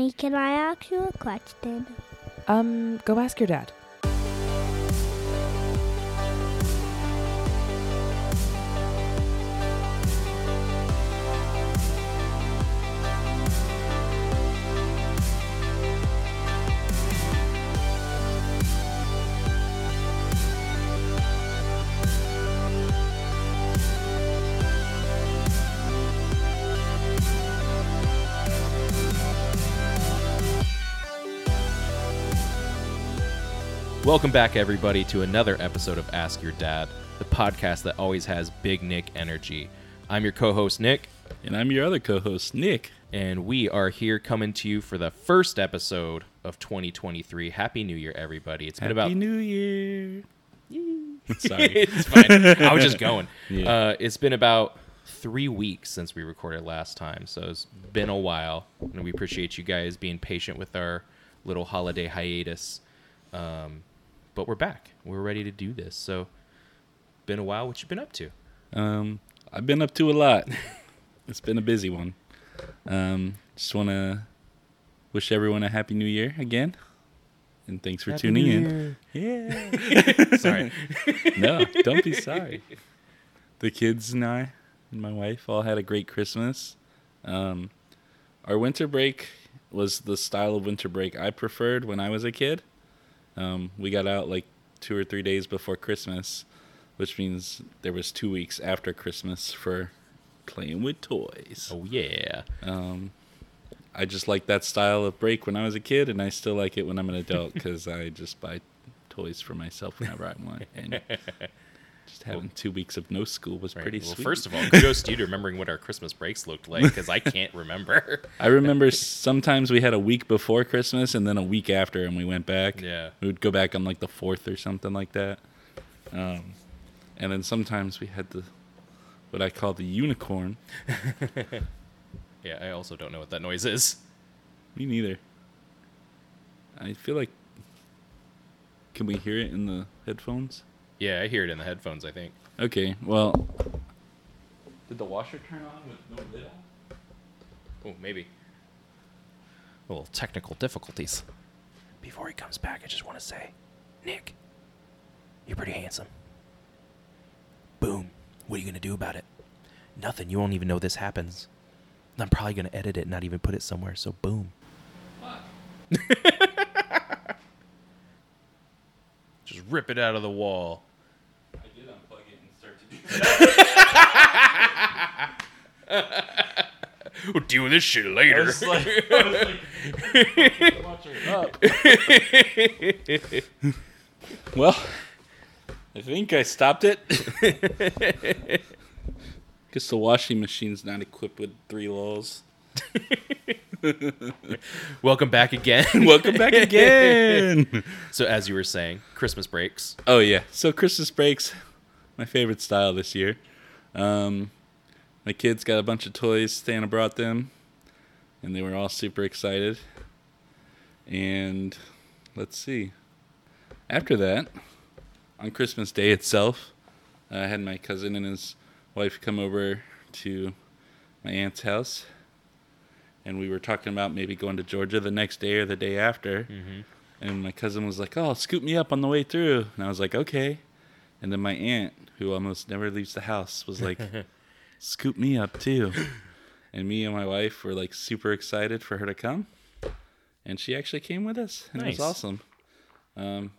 Mommy, can I ask you a question? Um, go ask your dad. Welcome back, everybody, to another episode of Ask Your Dad, the podcast that always has Big Nick energy. I'm your co host, Nick, And I'm your other co host, Nick. and we are here coming to you for the first episode of 2023. Happy New Year, everybody. It's been Happy about. New Year. Sorry. it's fine. I was just going. Yeah. Uh, it's been about three weeks since we recorded last time, so it's been a while, and we appreciate you guys being patient with our little holiday hiatus. Um, but we're back. We're ready to do this. So, been a while. What you been up to? Um, I've been up to a lot. it's been a busy one. Um, just want to wish everyone a happy new year again. And thanks for tuning in. Yeah. Sorry. no, don't be sorry. The kids and I and my wife all had a great Christmas. Um, our winter break was the style of winter break I preferred when I was a kid. Um, we got out like two or three days before Christmas, which means there was two weeks after Christmas for playing with toys. oh yeah. Um, I just like that style of break when I was a kid, and I still like it when I'm an adult because I just buy toys for myself whenever I want. And just having two weeks of no school was Right. pretty well, sweet. first of all, kudos to you to remembering what our Christmas breaks looked like because I can't remember. I remember sometimes we had a week before Christmas and then a week after, and we went back. Yeah. we would go back on like the fourth or something like that. Um, and then sometimes we had the what I call the unicorn. Yeah, I also don't know what that noise is. Me neither. I feel like. Can we hear it in the headphones? Yeah, I hear it in the headphones. I think. Okay, well. Did the washer turn on with no lid on? Oh, maybe. A little technical difficulties. Before he comes back, I just want to say, Nick, you're pretty handsome. Boom. What are you gonna do about it? Nothing. You won't even know this happens. I'm probably gonna edit it, and not even put it somewhere. So boom. Just rip it out of the wall. I did unplug it and start to do We'll deal with this shit later. Well, I think I stopped it. Guess the washing machine's not equipped with three lulls. Welcome back again. Welcome back again. So, as you were saying, Christmas breaks. oh yeah, so Christmas breaks, my favorite style this year. Um, my kids got a bunch of toys. Santa brought them, and they were all super excited. And let's see. After that, on Christmas Day itself, I had my cousin and his wife come over to my aunt's house, and we were talking about maybe going to Georgia the next day or the day after. And my cousin was like, "Oh, scoop me up on the way through," and I was like, "Okay." And then my aunt, who almost never leaves the house, was like, "Scoop me up too." And me and my wife were like super excited for her to come, and she actually came with us, and it was awesome. Um,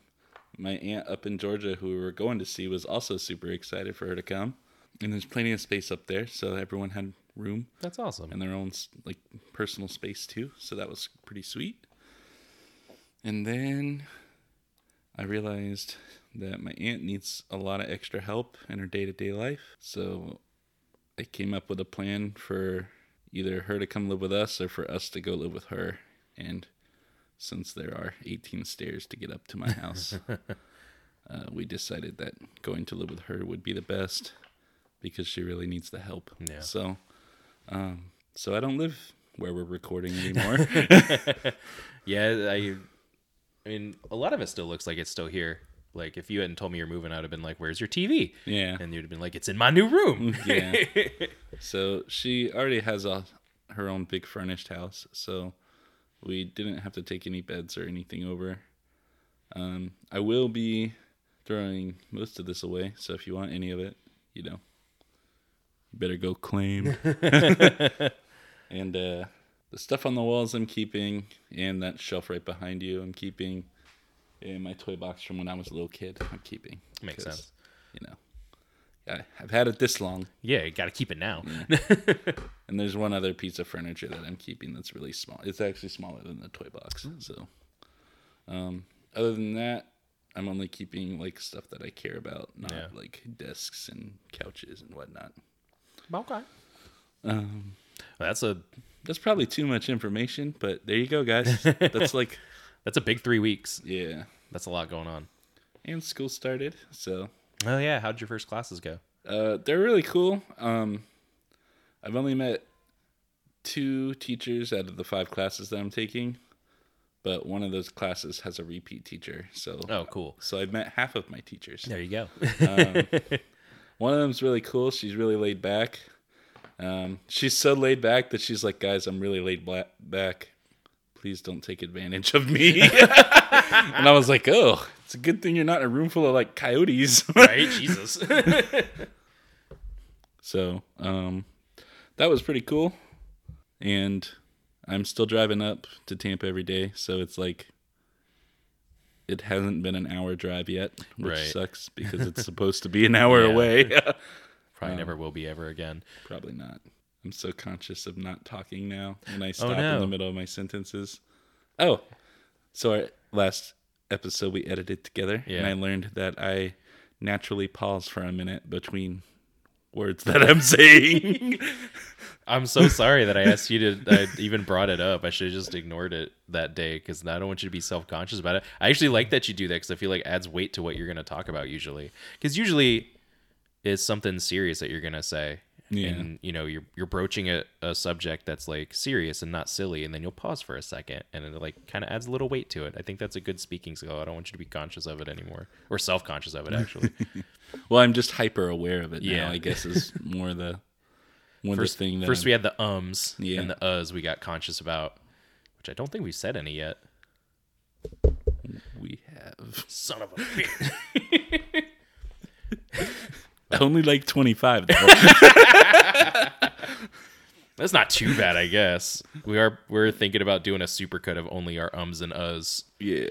my aunt up in Georgia, who we were going to see, was also super excited for her to come. And there's plenty of space up there, so everyone had room That's awesome. and their own like personal space too. So that was pretty sweet. And then I realized that my aunt needs a lot of extra help in her day to day life. So I came up with a plan for either her to come live with us or for us to go live with her. And since there are 18 stairs to get up to my house, uh, we decided that going to live with her would be the best because she really needs the help. Yeah. So, um, so I don't live where we're recording anymore. Yeah, I. I mean, a lot of it still looks like it's still here. Like, if you hadn't told me you're moving, I'd have been like, "Where's your TV?" yeah. And you'd have been like, "It's in my new room." Yeah. So she already has a her own big furnished house. So We didn't have to take any beds or anything over. Um, I will be throwing most of this away, so if you want any of it, you know, you better go claim. and uh, the stuff on the walls I'm keeping, and that shelf right behind you I'm keeping, and my toy box from when I was a little kid I'm keeping. Makes sense. You know, I, I've had it this long, Yeah, you got to keep it now. and there's one other piece of furniture that I'm keeping that's really small. It's actually smaller than the toy box. So, um, other than that, I'm only keeping like stuff that I care about, not Yeah. like desks and couches and whatnot. okay. Um, That's a that's probably too much information, but there you go, guys. that's like, that's a big three weeks. yeah. That's a lot going on. And school started, so Oh yeah, how'd your first classes go? Uh, they're really cool. Um, I've only met two teachers out of the five classes that I'm taking, but one of those classes has a repeat teacher. So, Oh, cool. so I've met half of my teachers. There you go. One of them's really cool. She's really laid back. Um, she's so laid back that she's like, guys, I'm really laid back. Please don't take advantage of me. and I was like, oh, it's a good thing you're not in a room full of like coyotes. right? Jesus. So um, that was pretty cool. And I'm still driving up to Tampa every day. So it's like it hasn't been an hour drive yet, which Right. sucks because it's supposed to be an hour Yeah. away. Probably never will be ever again. Probably not. I'm so conscious of not talking now when I oh, stop in no. the middle of my sentences. Oh, so our last episode we edited together, and I learned that I naturally pause for a minute between words that I'm saying. I'm so sorry that I asked you to. I even brought it up. I should have just ignored it that day because I don't want you to be self conscious about it. I actually like that you do that because I feel like it adds weight to what you're going to talk about usually. Because usually it's something serious that you're going to say. Yeah. And you know you're you're broaching a, a subject that's like serious and not silly, and then you'll pause for a second, and it like kind of adds a little weight to it. I think that's a good speaking skill. I don't want you to be conscious of it anymore, or self conscious of it actually. Well, I'm just hyper aware of it Yeah. now. I guess is more the more first thing. That first I'm- we had the ums Yeah. and the uhs we got conscious about, which I don't think we've said any yet. we have Son of a bitch. only like 25. Though. That's not too bad, I guess. We are we're thinking about doing a supercut of only our ums and uhs, yeah,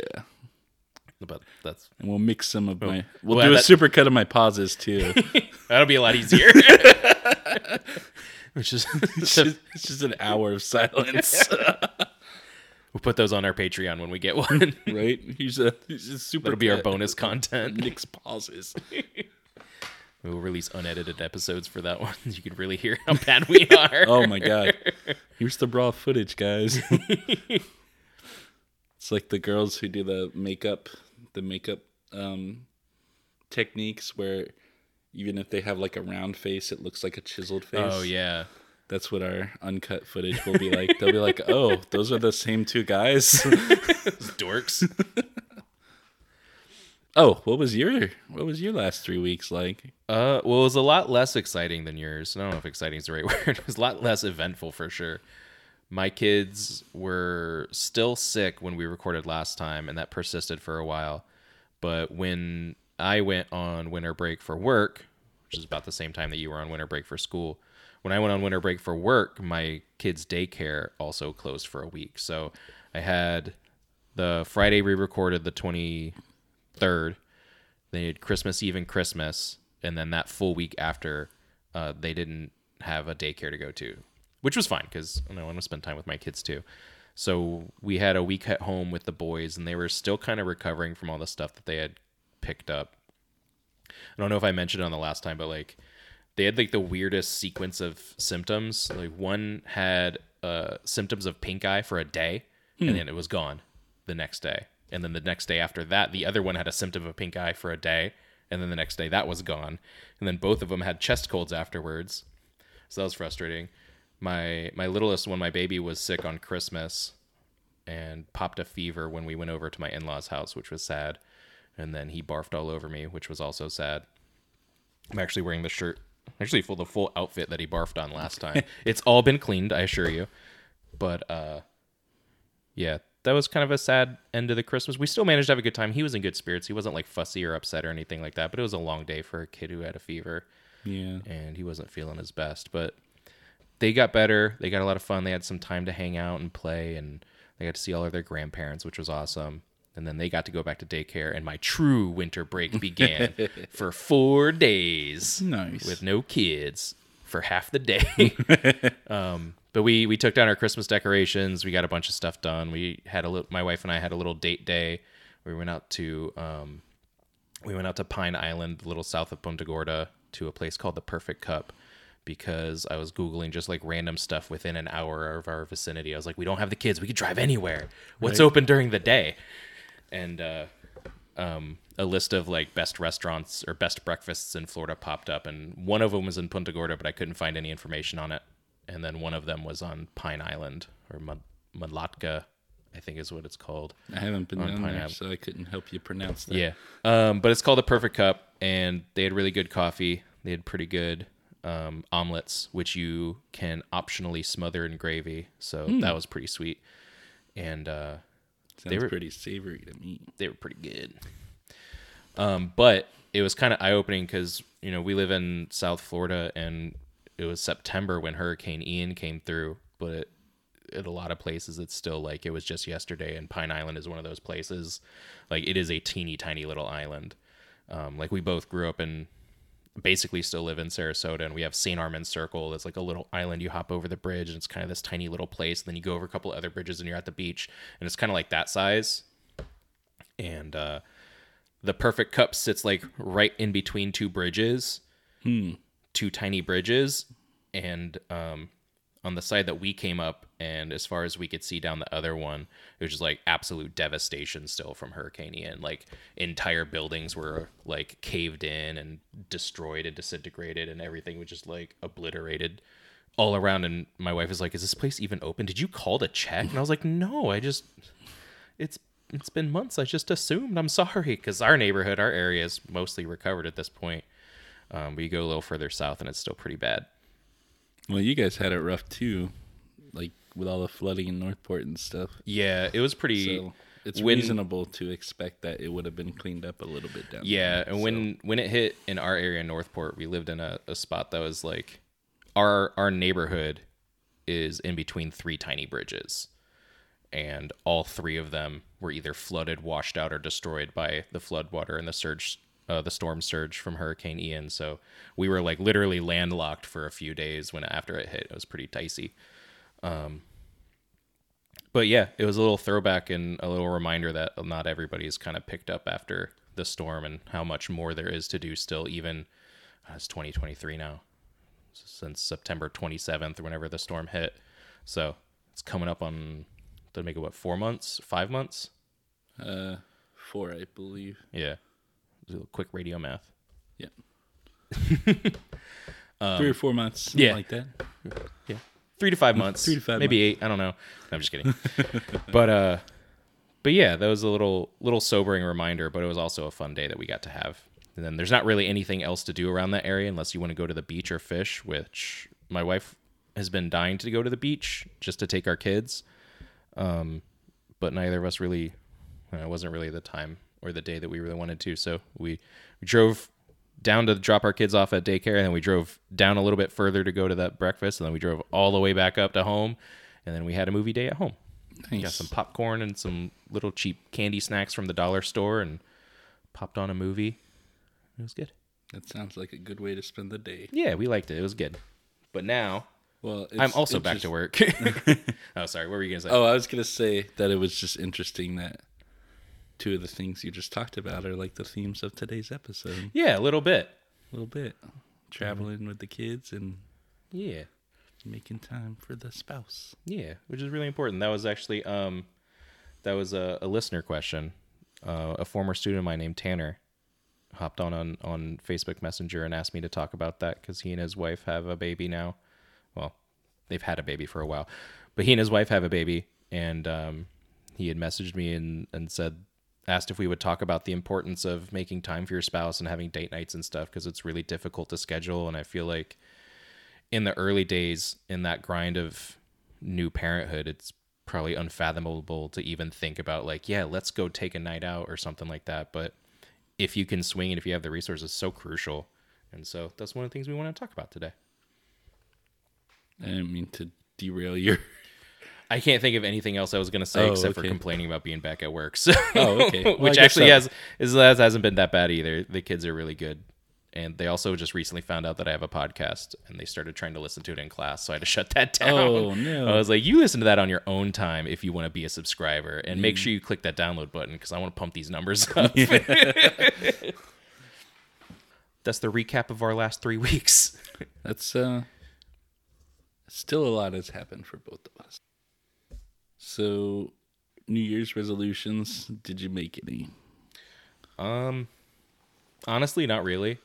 but that's and we'll mix some of oh. my. We'll well, do a that- super cut of my pauses too. that'll be a lot easier. Which is it's, just, it's just an hour of silence, we'll put those on our Patreon when we get one. right? Here's a, here's a super. That'll be our bonus content. Nick's pauses. We'll release unedited episodes for that one. You can really hear how bad we are. Oh my god! Here's the raw footage, guys. it's like the girls who do the makeup, the makeup um, techniques where even if they have like a round face, it looks like a chiseled face. Oh yeah. That's what our uncut footage will be like. They'll be like, "Oh, those are the same two guys." Dorks. Oh, what was your what was your last three weeks like? Uh, well, it was a lot less exciting than yours. I don't know if exciting is the right word. It was a lot less eventful for sure. My kids were still sick when we recorded last time, and that persisted for a while. But when I went on winter break for work, which is about the same time that you were on winter break for school, when I went on winter break for work, my kids' daycare also closed for a week. So I had the Friday we recorded the 23rd. They had Christmas Eve and Christmas, and then that full week after, uh, they didn't have a daycare to go to, which was fine because I want to spend time with my kids too. So we had a week at home with the boys, and they were still kind of recovering from all the stuff that they had picked up. I don't know if I mentioned it on the last time, but like they had like the weirdest sequence of symptoms. Like one had uh, symptoms of pink eye for a day, and then it was gone the next day. And then the next day after that, the other one had a symptom of pink eye for a day, and then the next day that was gone. And then both of them had chest colds afterwards. So that was frustrating. My my littlest one, my baby, was sick on Christmas and popped a fever when we went over to my in-laws' house, which was sad. And then he barfed all over me, which was also sad. I'm actually wearing the shirt, actually full the full outfit that he barfed on last time. it's all been cleaned, I assure you. But uh, yeah, that was kind of a sad end of the Christmas. We still managed to have a good time. He was in good spirits. He wasn't like fussy or upset or anything like that. But it was a long day for a kid who had a fever Yeah. and he wasn't feeling his best. But they got better. They got a lot of fun. They had some time to hang out and play, and they got to see all of their grandparents, which was awesome. And then they got to go back to daycare, and my true winter break began for four days Nice. with no kids for half the day. um, but we we took down our Christmas decorations. We got a bunch of stuff done. We had a little. My wife and I had a little date day. We went out to um, we went out to Pine Island, a little south of Punta Gorda, to a place called the Perfect Cup because I was googling just like random stuff within an hour of our vicinity. I was like, we don't have the kids. We could drive anywhere. What's Right. open during the day? And uh, um, a list of like best restaurants or best breakfasts in Florida popped up, and one of them was in Punta Gorda, but I couldn't find any information on it. And then one of them was on Pine Island or Mad- Madlatka, I think is what it's called. I haven't been On down there, pineapple. so I couldn't help you pronounce that. Yeah. Um, but it's called the Perfect Cup, and they had really good coffee. They had pretty good um, omelets, which you can optionally smother in gravy. So that was pretty sweet. And uh, Sounds were- pretty savory to me. they were pretty good. Um, but it was kind of eye opening because you know we live in South Florida and it was September when Hurricane Ian came through, but it, at a lot of places it's still like it was just yesterday. And Pine Island is one of those places, like it is a teeny tiny little island. Um, like we both grew up in, basically still live in Sarasota, and we have St. Armand Circle. It's like a little island. You hop over the bridge, and it's kind of this tiny little place. And then you go over a couple other bridges, and you're at the beach, and it's kind of like that size. And uh, the perfect cup sits like right in between two bridges, two tiny bridges, and um, on the side that we came up, and as far as we could see down the other one, it was just like absolute devastation still from Hurricane Ian. Like entire buildings were like caved in and destroyed and disintegrated, and everything was just like obliterated all around. And my wife was like, "Is this place even open? Did you call to check?" And I was like, "No, I just it's it's been months. I just assumed. I'm sorry because our neighborhood, our area is mostly recovered at this point. Um, but you go a little further south and it's still pretty bad. Well, you guys had it rough too, like with all the flooding in North Port and stuff. Yeah, it was pretty. So it's when- reasonable to expect that it would have been cleaned up a little bit down. Yeah, there. and when when it hit in our area, in North Port, we lived in a, a spot that was like our our neighborhood is in between three tiny bridges, and all three of them were either flooded, washed out, or destroyed by the flood water and the surge, uh, the storm surge from Hurricane Ian. So we were like literally landlocked for a few days when after it hit. It was pretty dicey. Um, but yeah, it was a little throwback and a little reminder that not everybody's kind of picked up after the storm and how much more there is to do still, even uh, it's 2023 now, since September 27th or whenever the storm hit. So it's coming up on, did make it what, four months, five months? uh, four, I believe. Yeah. Do a quick radio math. Yeah. Three or four months, Um, yeah. like that. Yeah. Three to five months. Three to five Maybe eight. I don't know. No, I'm just kidding. but uh but yeah, that was a little little sobering reminder, but it was also a fun day that we got to have. And then there's not really anything else to do around that area unless you want to go to the beach or fish, which my wife has been dying to go to the beach just to take our kids. Um but neither of us really it wasn't really the time or the day that we really wanted to. So we, we drove down to drop our kids off at daycare, and then we drove down a little bit further to go to that breakfast, and then we drove all the way back up to home, and then we had a movie day at home. Nice. Got some popcorn and some little cheap candy snacks from the dollar store, and popped on a movie. It was good. That sounds like a good way to spend the day. Yeah, we liked it. It was good. But now Well, it's I'm also back to work. oh, sorry. What were you gonna say? Oh, I was gonna say that it was just interesting that two of the things you just talked about are like the themes of today's episode. yeah, a little bit. A little bit traveling with the kids and Yeah. making time for the spouse. Yeah, which is really important. That was actually um, that was a, a listener question. Uh, a former student of mine named Tanner hopped on, on on Facebook Messenger and asked me to talk about that because he and his wife have a baby now. Well, they've had a baby for a while, but he and his wife have a baby, and um, he had messaged me and and said asked if we would talk about the importance of making time for your spouse and having date nights and stuff because it's really difficult to schedule and I feel like in the early days in that grind of new parenthood it's probably unfathomable to even think about like yeah let's go take a night out or something like that but if you can swing and if you have the resources so crucial and so that's one of the things we want to talk about today I didn't mean to derail your. I can't think of anything else I was going to say Oh, except for complaining about being back at work. So, Oh, okay. Well, which actually that- has is has, hasn't been that bad either. The kids are really good, and they also just recently found out that I have a podcast, and they started trying to listen to it in class. So I had to shut that down. Oh, no. I was like, you listen to that on your own time if you want to be a subscriber, and Mm. make sure you click that download button because I want to pump these numbers up. That's the recap of our last three weeks. That's uh, still a lot has happened for both of us. So, New Year's resolutions. Did you make any? Um, honestly, not really.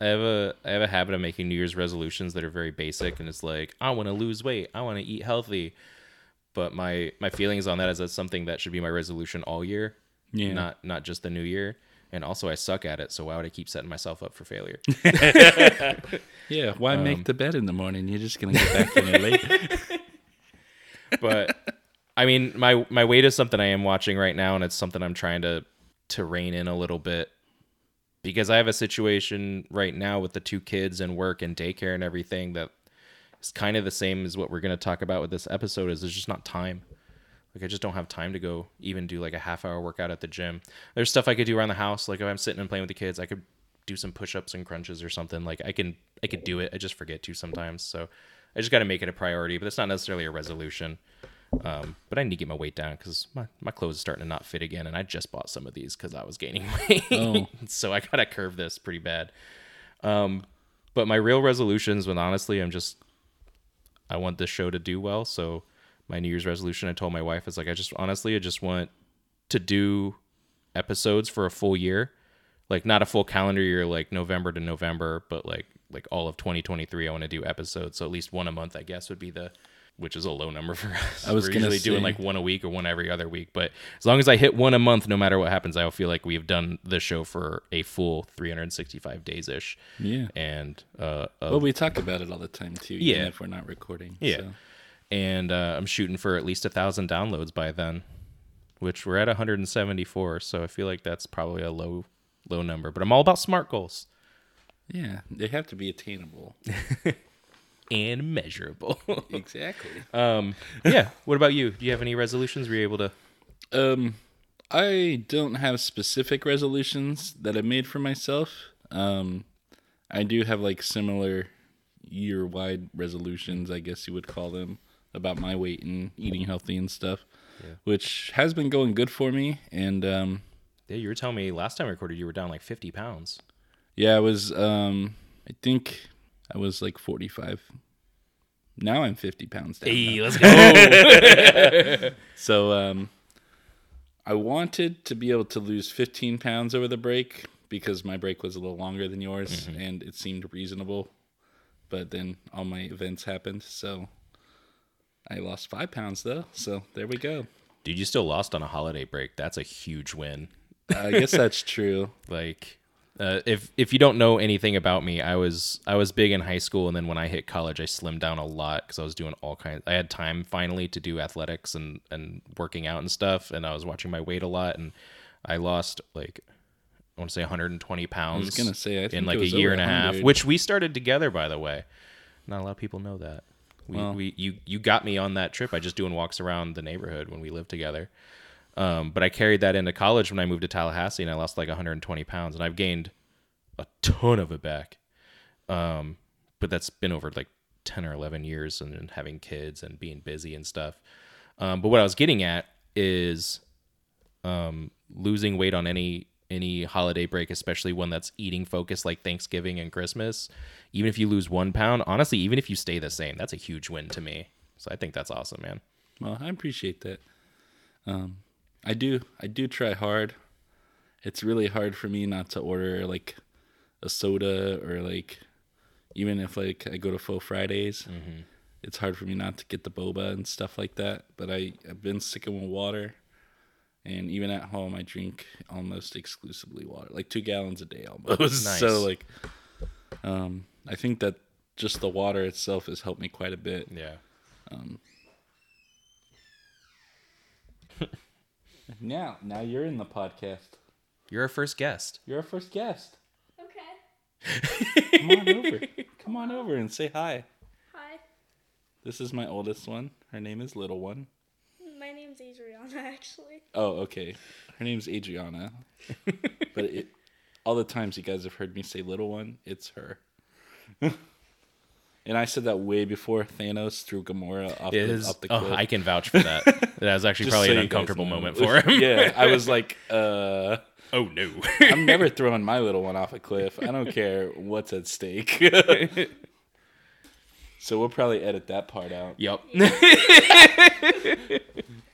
I have a I have a habit of making New Year's resolutions that are very basic, and it's like I want to lose weight, I want to eat healthy. But my my feelings on that is that's something that should be my resolution all year, Yeah. not not just the new year. And also, I suck at it, so why would I keep setting myself up for failure? Yeah. Why Um, make the bed in the morning? You're just gonna get back in you're late. but I mean, my my weight is something I am watching right now, and it's something I'm trying to to rein in a little bit because I have a situation right now with the two kids and work and daycare and everything that is kind of the same as what we're going to talk about with this episode. Is there's just not time. Like I just don't have time to go even do like a half hour workout at the gym. There's stuff I could do around the house. Like if I'm sitting and playing with the kids, I could do some push-ups and crunches or something. Like I can I could do it. I just forget to sometimes. So I just got to make it a priority. But it's not necessarily a resolution. Um, but I need to get my weight down because my, my clothes are starting to not fit again, and I just bought some of these because I was gaining weight. Oh. so I gotta curve this pretty bad. Um, but my real resolutions, when honestly, I'm just I want this show to do well. So my New Year's resolution, I told my wife, is like I just honestly, I just want to do episodes for a full year, like not a full calendar year, like November to November, but like like all of 2023. I want to do episodes, so at least one a month, I guess, would be the which is a low number for us. I was We're usually doing like one a week or one every other week, but as long as I hit one a month, no matter what happens, I will feel like we've done the show for a full 365 days ish. Yeah. And uh, Well, we talk about it all the time too. Yeah. If we're not recording. Yeah. so. and uh, I'm shooting for at least a thousand downloads by then, which we're at 174. So I feel like that's probably a low, low number. But I'm all about smart goals Yeah. They have to be attainable. and measurable. exactly. um, yeah. What about you? Do you have any resolutions? Were you able to? Um, I don't have specific resolutions that I made for myself. Um, I do have like similar year-wide resolutions, I guess you would call them, about my weight and eating healthy and stuff, which has been going good for me. And um, Yeah, you were telling me last time I recorded you were down like 50 pounds. yeah, I was. Um, I think I was like forty-five. Now I'm fifty pounds down. though. let's go. So um, I wanted to be able to lose 15 pounds over the break because my break was a little longer than yours and it seemed reasonable. But then all my events happened, so I lost five pounds though. So there we go. Dude, you still lost on a holiday break. That's a huge win. I guess that's true. like uh, if if you don't know anything about me i was i was big in high school and then when i hit college i slimmed down a lot because i was doing all kinds i had time finally to do athletics and and working out and stuff and i was watching my weight a lot and i lost like i want to say 120 pounds I was gonna say, in like a year and a half which we started together by the way. Not a lot of people know that. We, Well. we you you got me on that trip by just doing walks around the neighborhood when we lived together um, but I carried that into college when I moved to Tallahassee and I lost like 120 pounds and I've gained a ton of it back. Um, but that's been over like 10 or 11 years and, and having kids and being busy and stuff. Um, but what I was getting at is um, losing weight on any any holiday break, especially one that's eating focused like Thanksgiving and Christmas. Even if you lose one pound, honestly, even if you stay the same, that's a huge win to me. So I think that's awesome, man. Well, I appreciate that. Um, I do. I do try hard. It's really hard for me not to order like a soda or like even if like I go to Faux Fridays. It's hard for me not to get the boba and stuff like that. But I I've been sticking with water, and even at home I drink almost exclusively water, like two gallons a day almost. Nice. So like, um, I think that just the water itself has helped me quite a bit. Yeah. now, now you're in the podcast. You're our first guest. You're our first guest. Okay. Come on over. Come on over and say hi. Hi. This is my oldest one. Her name is Little One. My name's Adriana, actually. Oh, okay. Her name's Adriana. but it, all the times you guys have heard me say Little One, it's her. and I said that way before Thanos threw Gamora off It the, is. up the Oh, cliff. I can vouch for that. that was actually probably so an uncomfortable moment for him. yeah, I was like, uh, Oh no. I'm never throwing my little one off a cliff. I don't care what's at stake. so we'll probably edit that part out. yep.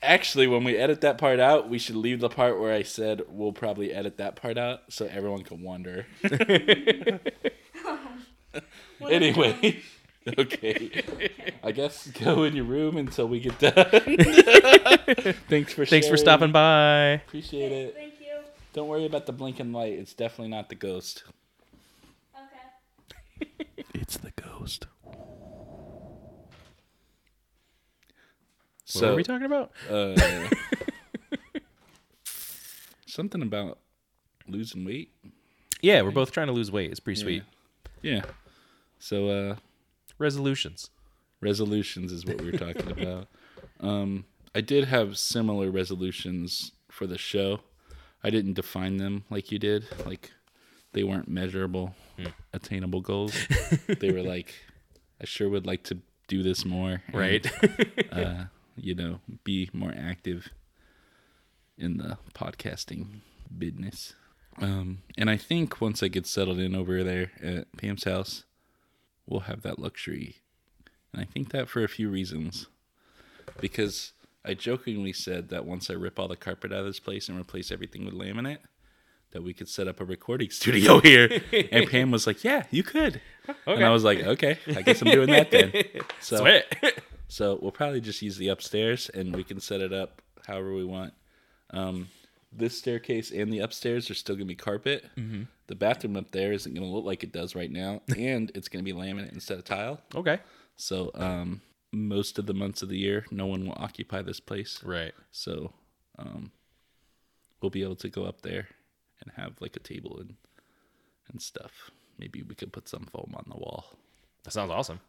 Actually, when we edit that part out, we should leave the part where I said we'll probably edit that part out so everyone can wonder. anyway, okay. I guess go in your room until we get done. Thanks for Thanks for sharing. stopping by. Appreciate it. Thank you. Don't worry about the blinking light. It's definitely not the ghost. Okay. It's the ghost. what are we talking about? uh, something about losing weight. Yeah, we're both trying to lose weight. It's pretty sweet. Yeah. So uh Resolutions. resolutions is what we were talking about. Um I did have similar resolutions for the show. I didn't define them like you did. Like they weren't measurable, attainable goals. they were like I sure would like to do this more. and, Right. uh, you know, be more active in the podcasting business. Um, and I think once I get settled in over there at Pam's house, we'll have that luxury. And I think that for a few reasons. Because I jokingly said that once I rip all the carpet out of this place and replace everything with laminate, that we could set up a recording studio here. and Pam was like, Yeah, you could. And I was like, Okay, I guess I'm doing that then. So Sweet. so we'll probably just use the upstairs and we can set it up however we want. Um, this staircase and the upstairs are still going to be carpet. Mm-hmm. The bathroom up there isn't going to look like it does right now, and it's going to be laminate instead of tile. okay. So um, most of the months of the year, no one will occupy this place. Right. So um, we'll be able to go up there and have like a table and and stuff. Maybe we could put some foam on the wall That sounds awesome.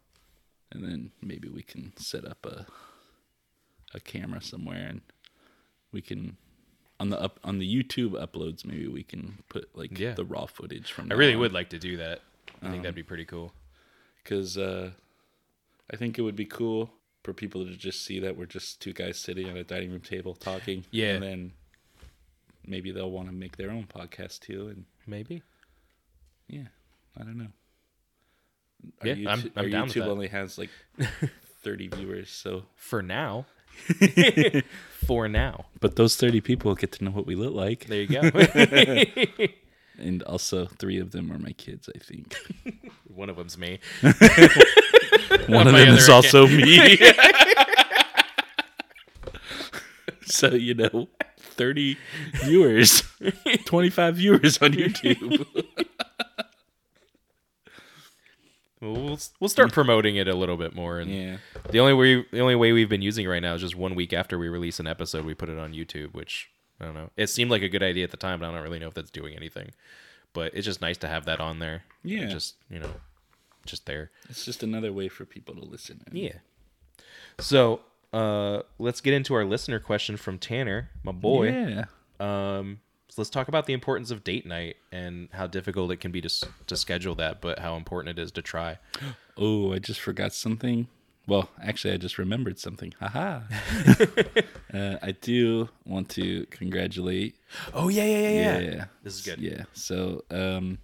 and then maybe we can set up a a camera somewhere and we can on the up on the YouTube uploads maybe we can put like Yeah. the raw footage from I really would like to do that. I think that'd be pretty cool. because uh, I think it would be cool for people to just see that we're just two guys sitting at a dining room table talking Yeah. and then maybe they'll want to make their own podcast too and Maybe. yeah I don't know Yeah, YouTube, I'm- I'm our down with YouTube only has like 30 viewers so For now. For now. but those 30 people get to know what we look like There you go. and also three of them are my kids i think One of them's me. one of them is also me so you know 30 viewers 25 viewers on youtube We'll we'll start promoting it a little bit more. And yeah the only way the only way we've been using it right now is just one week after we release an episode, we put it on YouTube. Which I don't know. It seemed like a good idea at the time, but I don't really know if that's doing anything. But it's just nice to have that on there. Yeah. Just you know, just there. it's just another way for people to listen and Yeah. So uh, let's get into our listener question from Tanner, my boy. yeah Um, so let's talk about the importance of date night and how difficult it can be to to schedule that, but how important it is to try. oh i just forgot something well actually i just remembered something haha uh, i do want to congratulate Oh yeah, yeah, yeah, yeah. This is good. Yeah. So, um,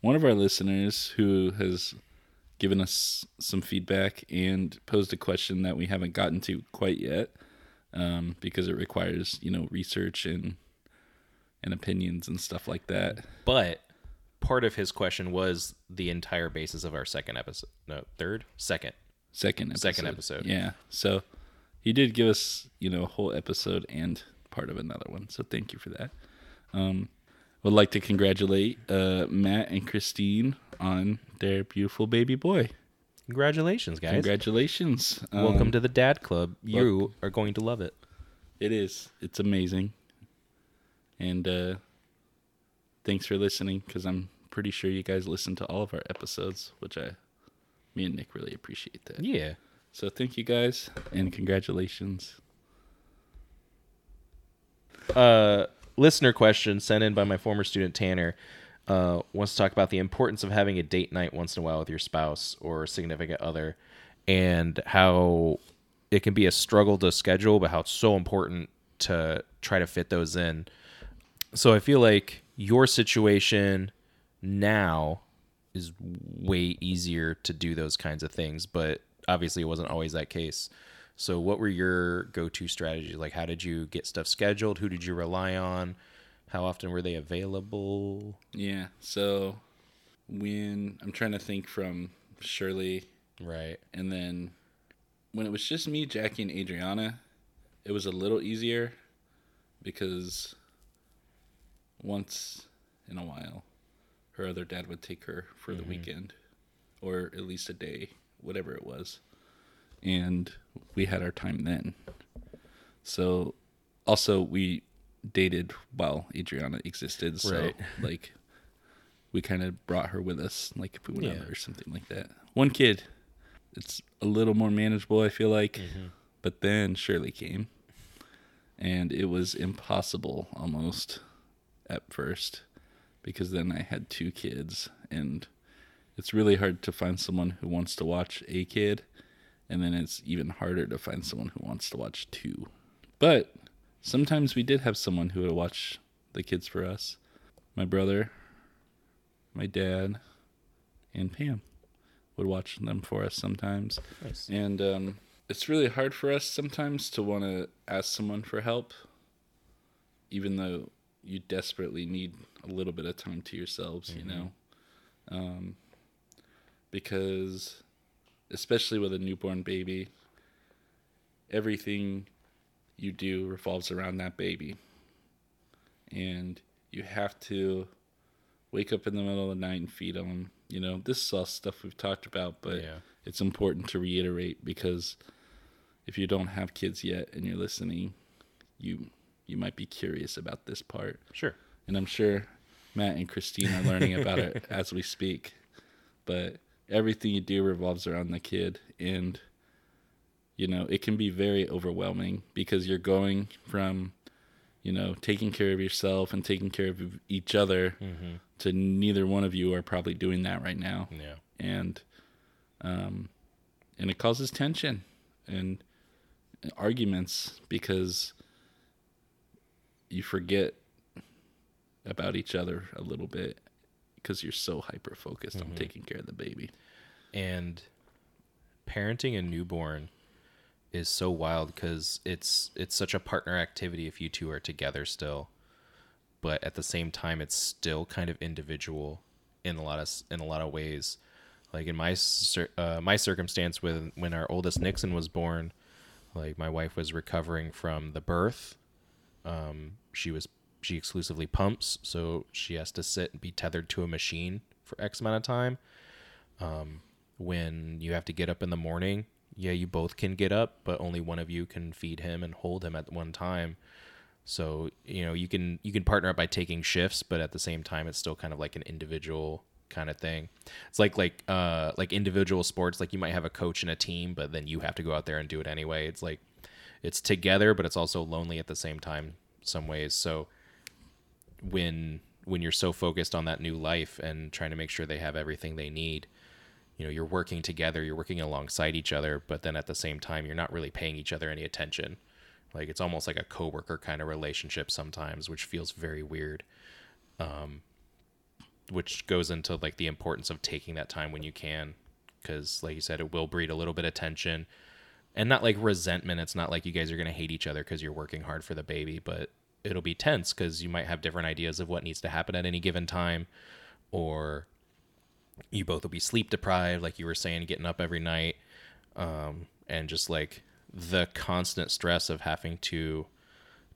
one of our listeners who has given us some feedback and posed a question that we haven't gotten to quite yet, um, because it requires you know research and and opinions and stuff like that. But part of his question was the entire basis of our second episode. No, third, second. Second episode. Second episode. Yeah. So he did give us you know a whole episode and part of another one. So thank you for that. Um, would like to congratulate uh, Matt and Christine on their beautiful baby boy. Congratulations, guys! Congratulations. Welcome Um, to the Dad Club. You are going to love it. It is. It's amazing. And uh, thanks for listening because I'm pretty sure you guys listen to all of our episodes, which I, me and Nick really appreciate that. Yeah. So thank you guys and congratulations. uh, listener question sent in by my former student Tanner uh, wants to talk about the importance of having a date night once in a while with your spouse or significant other, and how it can be a struggle to schedule, but how it's so important to try to fit those in. So I feel like your situation now is way easier to do those kinds of things, but obviously it wasn't always that case. So what were your go-to strategies? Like how did you get stuff scheduled? Who did you rely on? How often were they available? Yeah. So when I'm trying to think from Shirley Right. and then when it was just me, Jackie, and Adriana, it was a little easier because once in a while, her other dad would take her for the mm-hmm. weekend or at least a day, whatever it was. And we had our time then. So also, we dated while Adriana existed. So, Right. like, we kind of brought her with us, like if we went Yeah. out or something like that. One kid, it's a little more manageable, I feel like. Mm-hmm. But then Shirley came, and it was impossible almost at first because then I had two kids, and it's really hard to find someone who wants to watch a kid, and then it's even harder to find someone who wants to watch two. But sometimes we did have someone who would watch the kids for us. My brother, my dad, and Pam would watch them for us sometimes. Nice. And um, it's really hard for us sometimes to want to ask someone for help, even though you desperately need a little bit of time to yourselves, you know? Um, because, especially with a newborn baby, everything you do revolves around that baby. And you have to wake up in the middle of the night and feed them. You know, this is all stuff we've talked about, but Yeah. it's important to reiterate because if you don't have kids yet and you're listening, you you might be curious about this part. Sure. And I'm sure Matt and Christine are learning about it as we speak. But everything you do revolves around the kid and you know, it can be very overwhelming because you're going from you know, taking care of yourself and taking care of each other Mm-hmm. to neither one of you are probably doing that right now Yeah. and um, and it causes tension and arguments because you forget about each other a little bit because you're so hyper focused on taking care of the baby. and parenting a newborn is so wild because it's it's such a partner activity if you two are together still but at the same time it's still kind of individual in a lot of in a lot of ways like in my uh, my circumstance with when our oldest Nixon was born like my wife was recovering from the birth um, she was she exclusively pumps so she has to sit and be tethered to a machine for x amount of time. Um, when you have to get up in the morning yeah you both can get up but only one of you can feed him and hold him at one time. So you know you can you can partner up by taking shifts but at the same time it's still kind of like an individual kind of thing. It's like like uh like individual sports like you might have a coach and a team but then you have to go out there and do it anyway. It's like it's together but it's also lonely at the same time some ways. So when when you're so focused on that new life and trying to make sure they have everything they need you know you're working together you're working alongside each other but then at the same time you're not really paying each other any attention. Like it's almost like a coworker kind of relationship sometimes which feels very weird um which goes into like the importance of taking that time when you can because like you said it will breed a little bit of tension and not like resentment. It's not like you guys are going to hate each other because you're working hard for the baby but it'll be tense because you might have different ideas of what needs to happen at any given time or you both will be sleep deprived like you were saying getting up every night um, and just like the constant stress of having to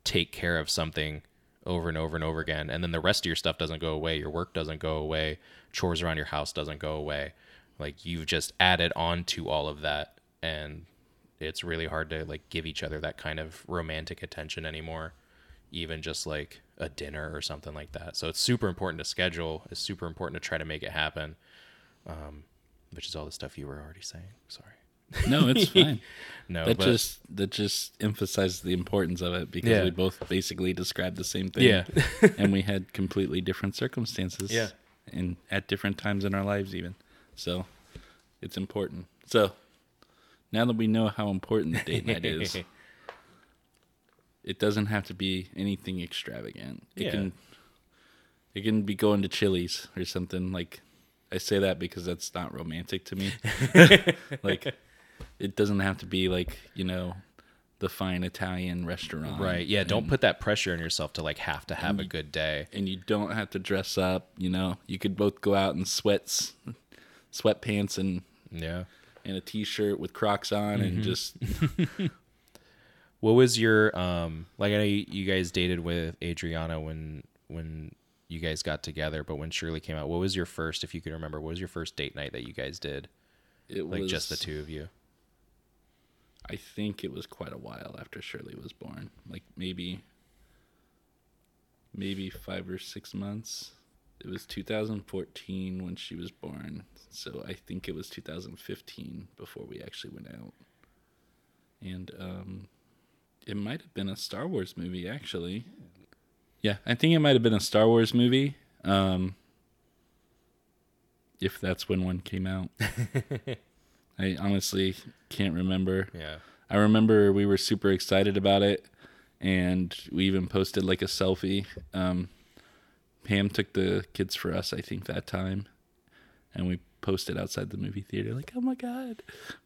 take care of something over and over and over again and then the rest of your stuff doesn't go away. Your work doesn't go away. Chores around your house doesn't go away. Like you've just added on to all of that and it's really hard to like give each other that kind of romantic attention anymore, even just like a dinner or something like that. So it's super important to schedule. It's super important to try to make it happen. Um, which is all the stuff you were already saying. Sorry. No, it's fine. No, that but just that just emphasizes the importance of it because Yeah. we both basically described the same thing. Yeah. and we had completely different circumstances. Yeah. And at different times in our lives even. So it's important. So now that we know how important the date night is, it doesn't have to be anything extravagant. It Yeah. can it can be going to Chili's or something like I say that because that's not romantic to me. like it doesn't have to be like, you know, the fine Italian restaurant. right. Yeah. Don't put that pressure on yourself to like have to have a good day. and you don't have to dress up, you know. You could both go out in sweats sweatpants and Yeah. And a t-shirt with Crocs on Mm-hmm. and just What was your um like I know you, guys dated with Adriana when when you guys got together, but when Shirley came out, what was your first if you can remember, what was your first date night that you guys did? it Like was just the two of you. I think it was quite a while after Shirley was born. Like maybe maybe 5 or 6 months. It was 2014 when she was born. So I think it was 2015 before we actually went out. And um it might have been a Star Wars movie actually. Yeah, I think it might have been a Star Wars movie. Um if that's when one came out. I honestly can't remember. Yeah. I remember we were super excited about it, and we even posted like a selfie. Um, Pam took the kids for us, I think, that time, and we posted outside the movie theater, like, "Oh my god,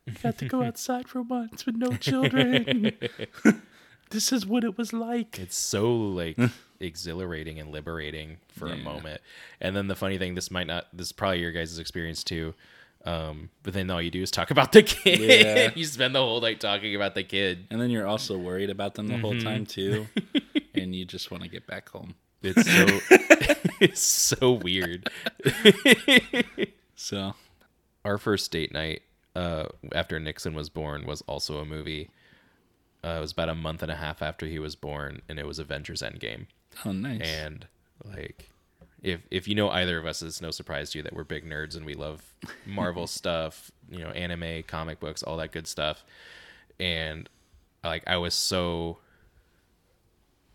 we got to go outside for once with no children. this is what it was like." It's so like exhilarating and liberating for a moment. And then the funny thing, this might not this is probably your guys' experience too. Um, but then all you do is talk about the kid. Yeah. you spend the whole night talking about the kid. And then you're also worried about them the whole time too, and you just want to get back home. It's so it's so weird. So Our first date night uh, after Nixon was born was also a movie. Uh, it was about a month and a half after he was born, and it was Avengers Endgame. Oh, nice. And like, if if you know either of us, it's no surprise to you that we're big nerds and we love Marvel stuff, you know, anime, comic books, all that good stuff. And like, I was so,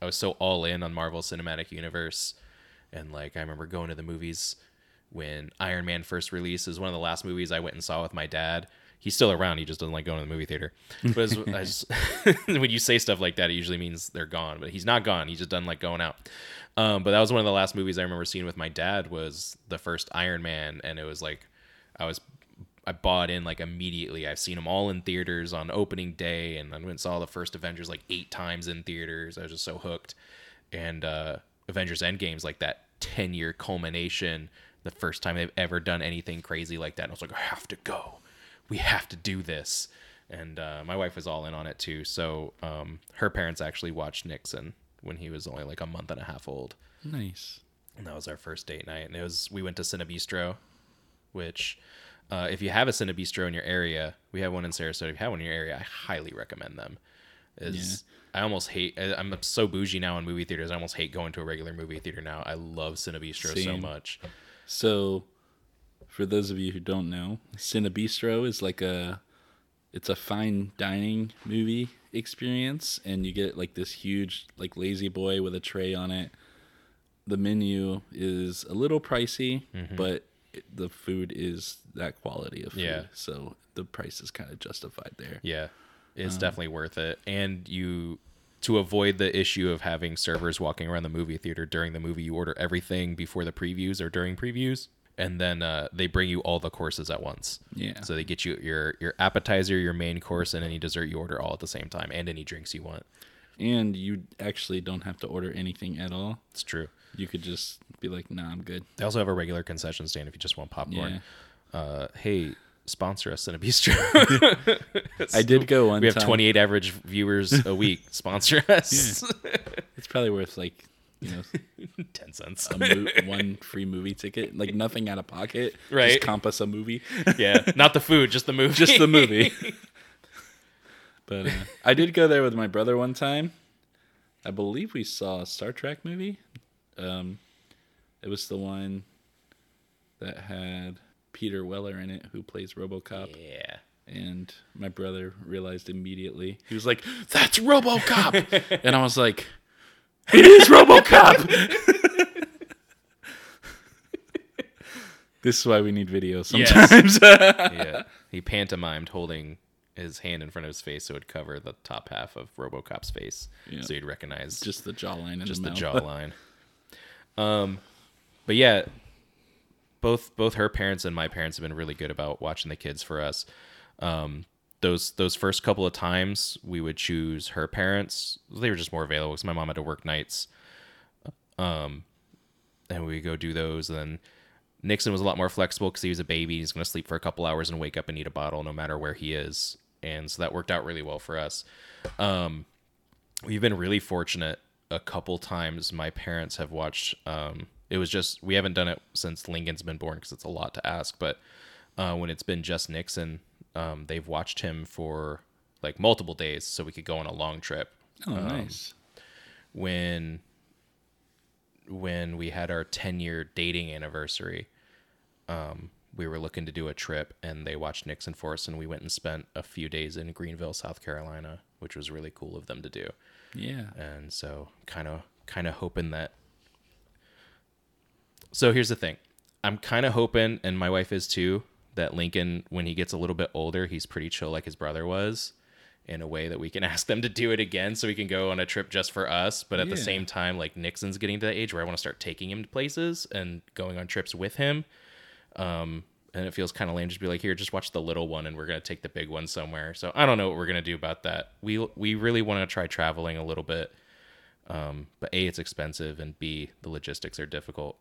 I was so all in on Marvel Cinematic Universe, and like, I remember going to the movies when Iron Man first released. It was one of the last movies I went and saw with my dad. He's still around. He just doesn't like going to the movie theater. But just, when you say stuff like that, it usually means they're gone. But he's not gone. He just doesn't like going out. Um, but that was one of the last movies I remember seeing with my dad. Was the first Iron Man, and it was like I was I bought in like immediately. I've seen them all in theaters on opening day, and then went and saw the first Avengers like eight times in theaters. I was just so hooked. And uh, Avengers Endgame's like that ten year culmination. The first time they've ever done anything crazy like that. And I was like, I have to go. We have to do this. And uh, my wife was all in on it too. So um, her parents actually watched Nixon when he was only like a month and a half old nice. and that was our first date night. And it was we went to Cinebistro, which uh, if you have a Cinebistro in your area, we have one in Sarasota. If you have one in your area, I highly recommend them. Is I almost hate. I- I'm so bougie now in movie theaters. I almost hate going to a regular movie theater now. I love Cinebistro so Same. much. So, for those of you who don't know, Cinebistro is like a it's a fine dining movie experience and you get like this huge like lazy boy with a tray on it. The menu is a little pricey, but the food is that quality of food. Yeah. So the price is kind of justified there. Yeah, it's definitely worth it. And you to avoid the issue of having servers walking around the movie theater during the movie, you order everything before the previews or during previews, and then uh, they bring you all the courses at once. Yeah. So they get you your your appetizer, your main course, and any dessert you order all at the same time, and any drinks you want. And you actually don't have to order anything at all. It's true. You could just be like, "Nah, I'm good." They also have a regular concession stand if you just want popcorn. Yeah. Uh, hey, sponsor us Cinebistro. I did go one we have time. 28 average viewers a week. Sponsor us. It's probably worth like, you know, 10 cents. a mo- one free movie ticket, like nothing out of pocket. Right. Just comp us a movie. yeah, not the food, just the movie. Just the movie. But uh, I did go there with my brother one time. I believe we saw a Star Trek movie. Um, it was the one that had Peter Weller in it, who plays RoboCop. Yeah. And my brother realized immediately. He was like, "That's RoboCop," and I was like, "It is RoboCop." this is why we need video Yes. sometimes. yeah. He pantomimed holding his hand in front of his face so it would cover the top half of RoboCop's face, Yeah. so you'd recognize Just the jawline and just the, the jawline. um, but yeah, both both her parents and my parents have been really good about watching the kids for us. Um, those those first couple of times we would choose her parents. They were just more available because my mom had to work nights. Um, and we go do those. And then Nixon was a lot more flexible because he was a baby. He's going to sleep for a couple hours and wake up and eat a bottle no matter where he is. And so that worked out really well for us. Um, we've been really fortunate a couple times my parents have watched um it was just we haven't done it since lincoln's been born because it's a lot to ask but uh when it's been just nixon um they've watched him for like multiple days so we could go on a long trip Oh, nice. when when we had our 10 year dating anniversary um we were looking to do a trip and they watched nixon for us and we went and spent a few days in greenville south carolina which was really cool of them to do Yeah. and so kind of kind of hoping that so here's the thing. I'm kind of hoping and my wife is too that lincoln when he gets a little bit older he's pretty chill like his brother was in a way that we can ask them to do it again so we can go on a trip just for us. But at the same time like nixon's getting to the age where i want to start taking him to places and going on trips with him. Um and it feels kind of lame just be like here just watch the little one and we're going to take the big one somewhere. So i don't know what we're going to do about that. We we really want to try traveling a little bit. Um, but a it's expensive and b the logistics are difficult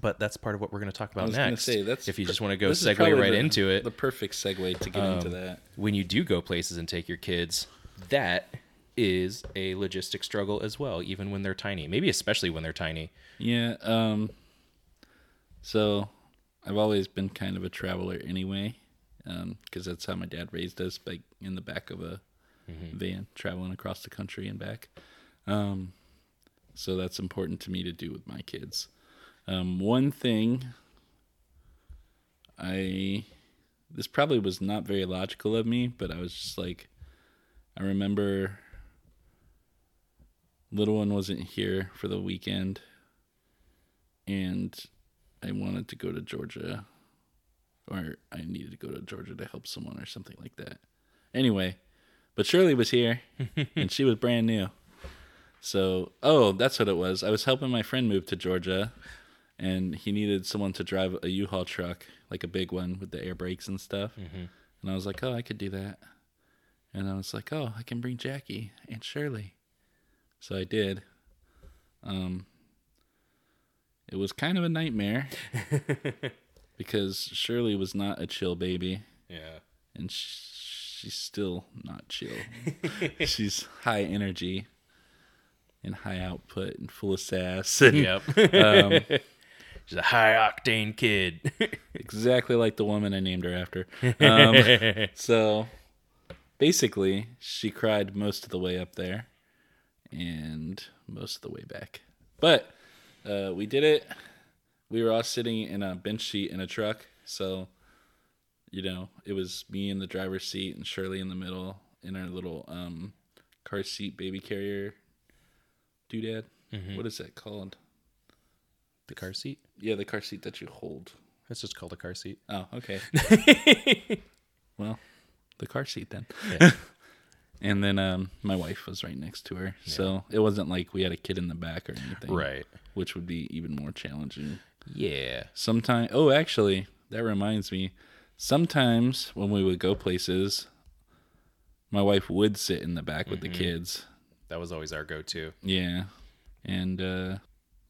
but that's part of what we're going to talk about next say if you just want to go segue right the- into it The perfect segue to get into Um, that. when you do go places and take your kids that is a logistic struggle as well even when they're tiny maybe especially when they're tiny Yeah. Um. So, I've always been kind of a traveler anyway, because that's how my dad raised us, like in the back of a van, traveling across the country and back. Um. So that's important to me to do with my kids. Um, one thing I this probably was not very logical of me, but I was just like I remember little one wasn't here for the weekend and I wanted to go to Georgia or I needed to go to Georgia to help someone or something like that. Anyway, but Shirley was here and she was brand new. So, oh, that's what it was. I was helping my friend move to Georgia and he needed someone to drive a U-Haul truck, like a big one with the air brakes and stuff. And I was like, "Oh, I could do that." And I was like, "Oh, I can bring Jackie and Shirley." So I did. Um it was kind of a nightmare because Shirley was not a chill baby yeah and sh- she's still not chill. she's high energy and high output and full of sass. And yep um, she's a high octane kid exactly like the woman I named her after. Um, so basically, she cried most of the way up there and most of the way back. But uh, we did it. We were all sitting in a bench seat in a truck. So, you know, it was me in the driver's seat and Shirley in the middle in our little um, car seat baby carrier doodad. What is that called? The car seat Yeah, the car seat that you hold. that's just called a car seat Oh, okay. well, the car seat then. Yeah. and then um, my wife was right next to her, so it wasn't like we had a kid in the back or anything, right Which would be even more challenging. yeah Sometimes, oh, actually, that reminds me. Sometimes when we would go places, my wife would sit in the back with the kids. that was always our go-to Yeah, and uh,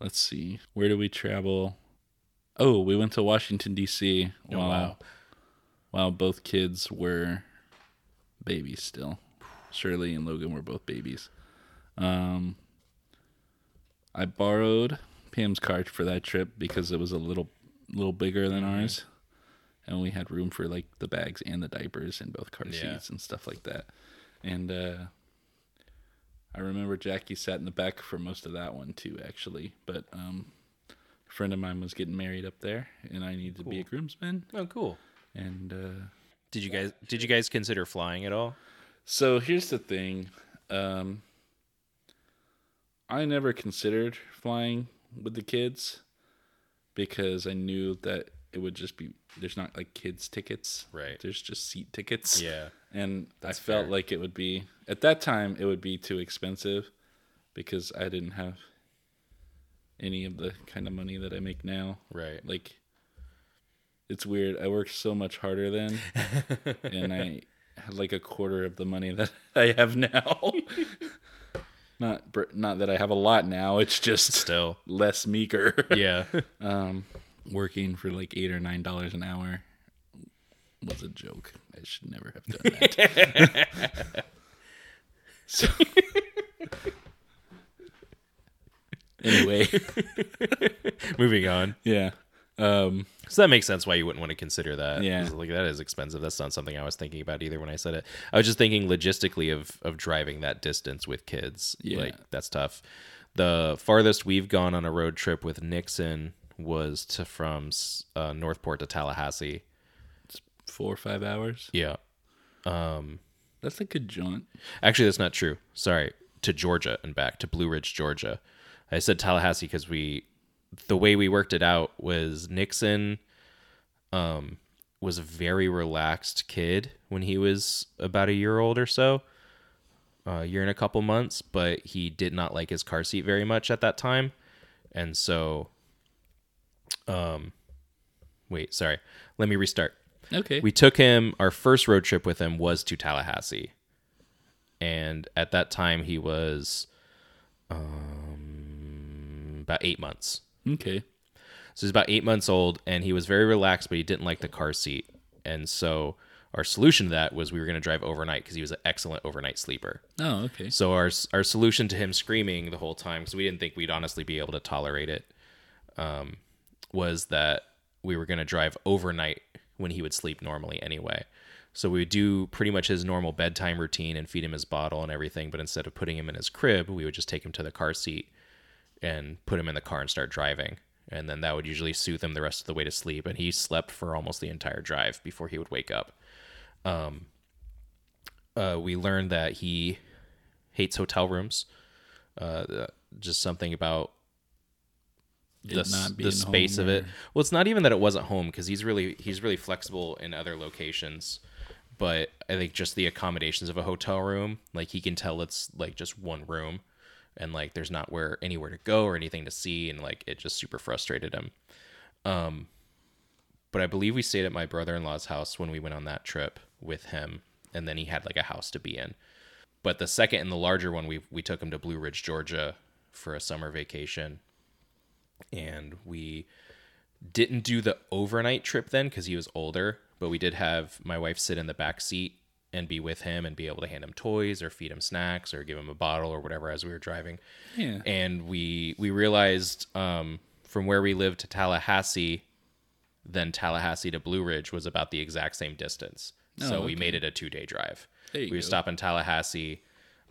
let's see, where do we travel? Oh, we went to Washington D.C. Oh, while wow. while both kids were babies still. Shirley and Logan were both babies. Um, I borrowed Pam's car for that trip because it was a little little bigger than Mm-hmm. ours, and we had room for like the bags and the diapers in both car Yeah. seats and stuff like that. and uh, I remember Jackie sat in the back for most of that one too, actually. But um, a friend of mine was getting married up there, and I needed to be a groomsman. Oh, cool. And uh, Did you guys did you guys consider flying at all? so here's the thing: um, I never considered flying with the kids because I knew that it would just be there's not like kids tickets, Right. There's just seat tickets, Yeah. And That's I felt fair. like it would be at that time it would be too expensive because I didn't have any of the kind of money that I make now. Right. Like it's weird. I worked so much harder then and I had like a quarter of the money that I have now. not not that I have a lot now, it's just Still. less meager. Yeah. um working for like 8 or 9 dollars an hour was a joke. I should never have done that. so Anyway, Moving on. yeah. Um So that makes sense why you wouldn't want to consider that. Yeah. Like that is expensive. That's not something I was thinking about either when I said it. I was just thinking logistically of of driving that distance with kids. Yeah. Like that's tough. The farthest we've gone on a road trip with Nixon was to from uh, North Port to Tallahassee. 4 or 5 hours. Yeah. Um That's a good jaunt. Actually, that's not true. Sorry. To Georgia and back to Blue Ridge, Georgia. I said Tallahassee because we, the way we worked it out was Nixon, um, was a very relaxed kid when he was about a year old or so, a year and a couple months, but he did not like his car seat very much at that time, and so, um, wait, sorry, let me restart. Okay. We took him, our first road trip with him was to Tallahassee. And at that time, he was um, about eight months. okay. So he's about eight months old, and he was very relaxed, but he didn't like the car seat. And so our solution to that was we were going to drive overnight because he was an excellent overnight sleeper. Oh, okay. So our our solution to him screaming the whole time, because we didn't think we'd honestly be able to tolerate it, um, was that we were going to drive overnight when he would sleep normally anyway. So we would do pretty much his normal bedtime routine and feed him his bottle and everything, but instead of putting him in his crib, we would just take him to the car seat and put him in the car and start driving. And then that would usually soothe him the rest of the way to sleep. And he slept for almost the entire drive before he would wake up. Um, uh, we learned that he hates hotel rooms. Uh, just something about the, the space of it. Well, it's not even that it wasn't home because he's really he's really flexible in other locations. But I think just the accommodations of a hotel room, like he can tell it's like just one room, and like there's not where anywhere to go or anything to see, and like it just super frustrated him. Um, but I believe we stayed at my brother-in-law's house when we went on that trip with him, and then he had like a house to be in. But the second and the larger one, we we took him to Blue Ridge, Georgia, for a summer vacation, and we didn't do the overnight trip then because he was older. But we did have my wife sit in the back seat and be with him and be able to hand him toys or feed him snacks or give him a bottle or whatever as we were driving Yeah. and we we realized um, from where we lived to Tallahassee, then Tallahassee to Blue Ridge was about the exact same distance. so Oh, we made it a two day drive. We would go. stop in Tallahassee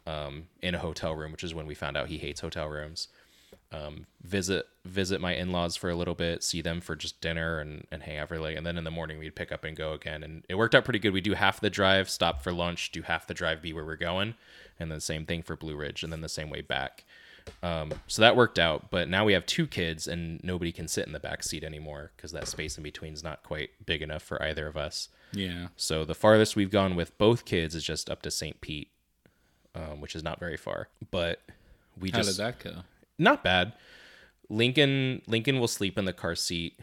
um, in a hotel room, which is when we found out he hates hotel rooms. Um, visit visit my in laws for a little bit, see them for just dinner and, and hang out for like, and then in the morning we'd pick up and go again. And it worked out pretty good. We do half the drive, stop for lunch, do half the drive, be where we're going, and then the same thing for Blue Ridge, and then the same way back. Um, so that worked out, but now we have two kids and nobody can sit in the back seat anymore because that space in between is not quite big enough for either of us. Yeah. So the farthest we've gone with both kids is just up to St. Pete, um, which is not very far. But we How just did that go? Not bad. Lincoln Lincoln will sleep in the car seat,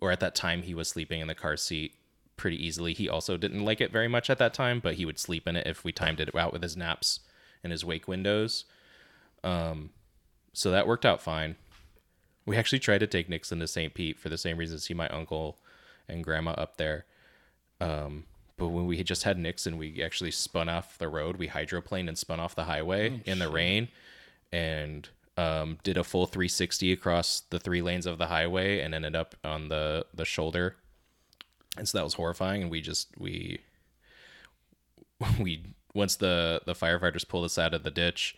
or at that time he was sleeping in the car seat pretty easily. He also didn't like it very much at that time, but he would sleep in it if we timed it out with his naps and his wake windows. Um, so that worked out fine. We actually tried to take Nixon to St. Pete for the same reason see my uncle and grandma up there. Um, but when we just had Nixon, we actually spun off the road. We hydroplaned and spun off the highway in the rain and um, did a full 360 across the three lanes of the highway and ended up on the, the shoulder. And so that was horrifying. And we just, we, we once the the firefighters pulled us out of the ditch,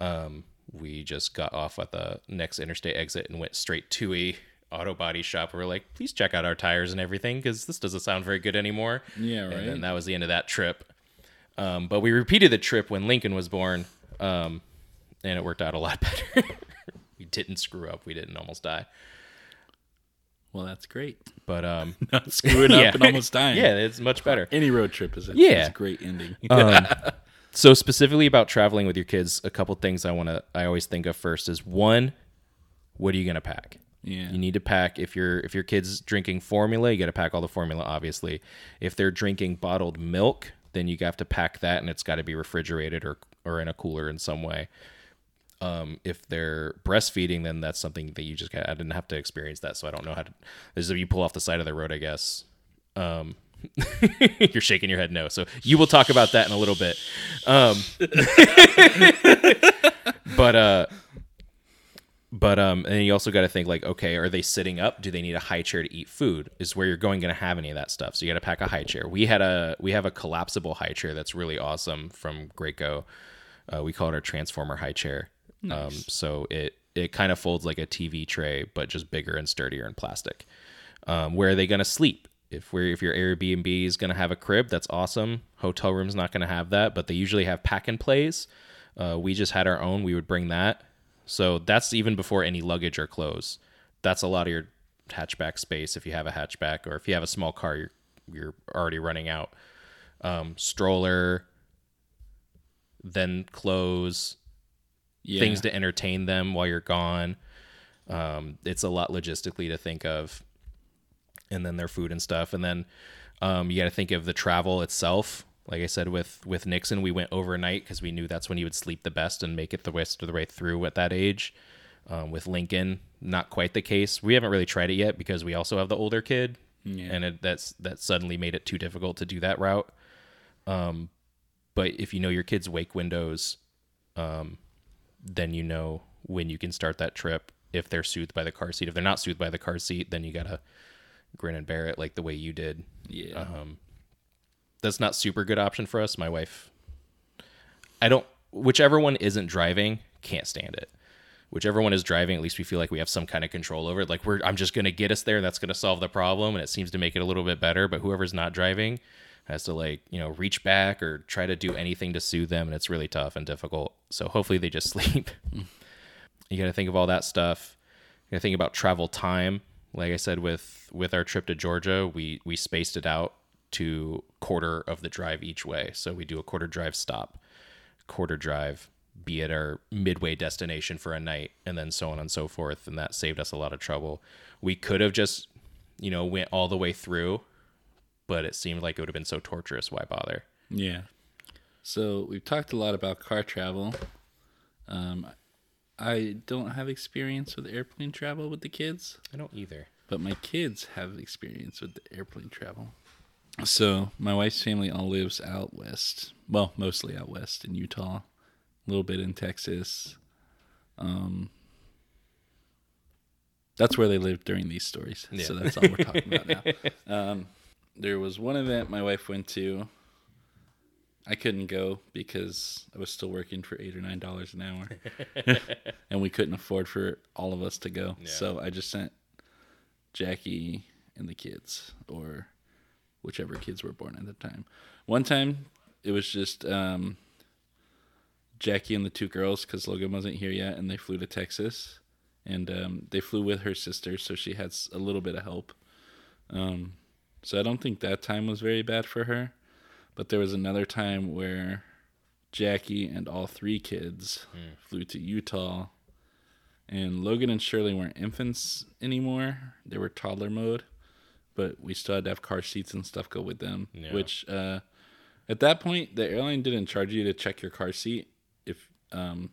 um, we just got off at the next interstate exit and went straight to a auto body shop. we're like, please check out our tires and everything because this doesn't sound very good anymore. Yeah, And right. then that was the end of that trip. Um, but we repeated the trip when Lincoln was born, um, and it worked out a lot better. we didn't screw up. We didn't almost die. Well, that's great. But um, Not screwing yeah. up and almost dying. yeah, it's much better. Any road trip is a, Yeah. is a great ending. um, so specifically about traveling with your kids, a couple things I want to I always think of first is one, what are you gonna pack? Yeah. You need to pack if your if your kids drinking formula, you got to pack all the formula. Obviously, if they're drinking bottled milk, then you have to pack that, and it's got to be refrigerated or or in a cooler in some way. Um, if they're breastfeeding, then that's something that you just. I didn't have to experience that, so I don't know how to. This is if you pull off the side of the road, I guess. Um, you're shaking your head no. So you will talk about that in a little bit. Um, but uh, but um, and you also got to think like, okay, are they sitting up? Do they need a high chair to eat food? Is where you're going going to have any of that stuff. So you got to pack a high chair. We had a we have a collapsible high chair that's really awesome from Graco. Uh, we call it our transformer high chair. Um, so it it kind of folds like a TV tray, but just bigger and sturdier in plastic. Um, where are they going to sleep? If we're if your Airbnb is going to have a crib, that's awesome. Hotel room's not going to have that, but they usually have pack and plays. Uh, we just had our own. We would bring that. So that's even before any luggage or clothes. That's a lot of your hatchback space if you have a hatchback, or if you have a small car, you're you're already running out. Um, stroller, then clothes, yeah. things to entertain them while you're gone. Um, it's a lot logistically to think of, and then their food and stuff, and then um, you got to think of the travel itself. Like I said, with with Nixon, we went overnight because we knew that's when he would sleep the best and make it the rest of the way through at that age. Um, with Lincoln, not quite the case. We haven't really tried it yet because we also have the older kid, Yeah. and it, that's that suddenly made it too difficult to do that route. Um, but if you know your kids' wake windows, um, then you know when you can start that trip. If they're soothed by the car seat, if they're not soothed by the car seat, then you gotta grin and bear it like the way you did. yeah. Um, that's not super good option for us. My wife, I don't. Whichever one isn't driving, can't stand it. Whichever one is driving, at least we feel like we have some kind of control over it. Like we're, I'm just gonna get us there. And that's gonna solve the problem, and it seems to make it a little bit better. But whoever's not driving has to like you know reach back or try to do anything to soothe them, and it's really tough and difficult. So hopefully they just sleep. you got to think of all that stuff. You got to think about travel time. Like I said, with with our trip to Georgia, we we spaced it out to quarter of the drive each way. So we do a quarter drive stop, quarter drive, be at our midway destination for a night, and then so on and so forth. And that saved us a lot of trouble. We could have just, you know, went all the way through, but it seemed like it would have been so torturous. Why bother? Yeah. So we've talked a lot about car travel. Um, I don't have experience with airplane travel with the kids, I don't either. but my kids have experience with the airplane travel. So my wife's family all lives out west. Well, mostly out west in Utah, a little bit in Texas. Um, that's where they lived during these stories. Yeah. So that's all we're talking about now. Um, there was one event my wife went to. I couldn't go because I was still working for eight or nine dollars an hour, and we couldn't afford for all of us to go. Yeah. So I just sent Jackie and the kids, or whichever kids were born at the time. One time, it was just um, Jackie and the two girls because Logan wasn't here yet, and they flew to Texas, and um, they flew with her sister, so she had a little bit of help. Um, so I don't think that time was very bad for her. But there was another time where Jackie and all three kids flew to Utah, and Logan and Shirley weren't infants anymore. They were toddler mode, but we still had to have car seats and stuff go with them. Yeah. Which uh, at that point, the airline didn't charge you to check your car seat if um,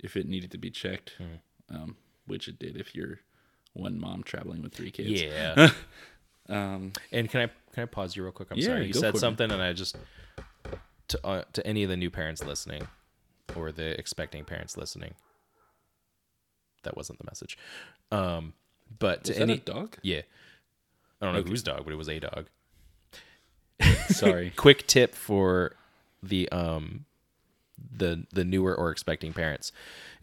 if it needed to be checked, um, which it did if you're one mom traveling with three kids. Yeah. Um, And can I can I pause you real quick? I'm Yeah, sorry. You said for it. something, and I just to uh, to any of the new parents listening, or the expecting parents listening. That wasn't the message. Um, but to was that any a dog? yeah, I don't know whose dog, but it was a dog. Sorry. Quick tip for the um the the newer or expecting parents,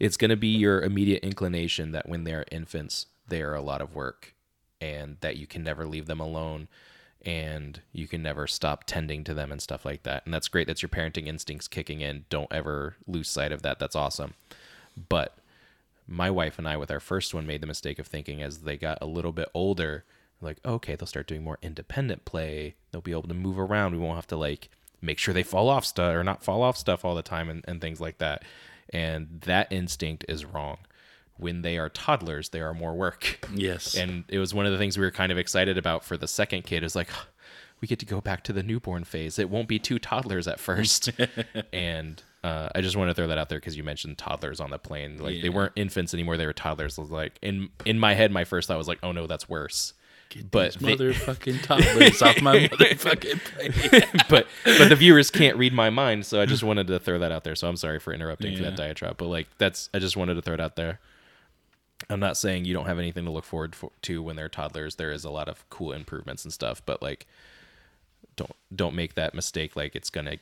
it's going to be your immediate inclination that when they're infants, they are a lot of work, and that you can never leave them alone, and you can never stop tending to them and stuff like that. And that's great. That's your parenting instincts kicking in. Don't ever lose sight of that. That's awesome. But my wife and I, with our first one, made the mistake of thinking as they got a little bit older, like, okay, they'll start doing more independent play. They'll be able to move around. We won't have to like make sure they fall off stuff or not fall off stuff all the time and, and things like that. And that instinct is wrong. When they are toddlers, they are more work. Yes. And it was one of the things we were kind of excited about for the second kid is like, we get to go back to the newborn phase. It won't be two toddlers at first. and uh, I just want to throw that out there because you mentioned toddlers on the plane. Like they weren't infants anymore; they were toddlers. Like in in my head, my first thought was like, "Oh no, that's worse." but These they- motherfucking toddlers off my motherfucking plane. but but the viewers can't read my mind, so I just wanted to throw that out there. So I'm sorry for interrupting for that diatribe, but like that's I just wanted to throw it out there. I'm not saying you don't have anything to look forward for, to when they're toddlers. There is a lot of cool improvements and stuff, but like don't don't make that mistake. Like it's gonna.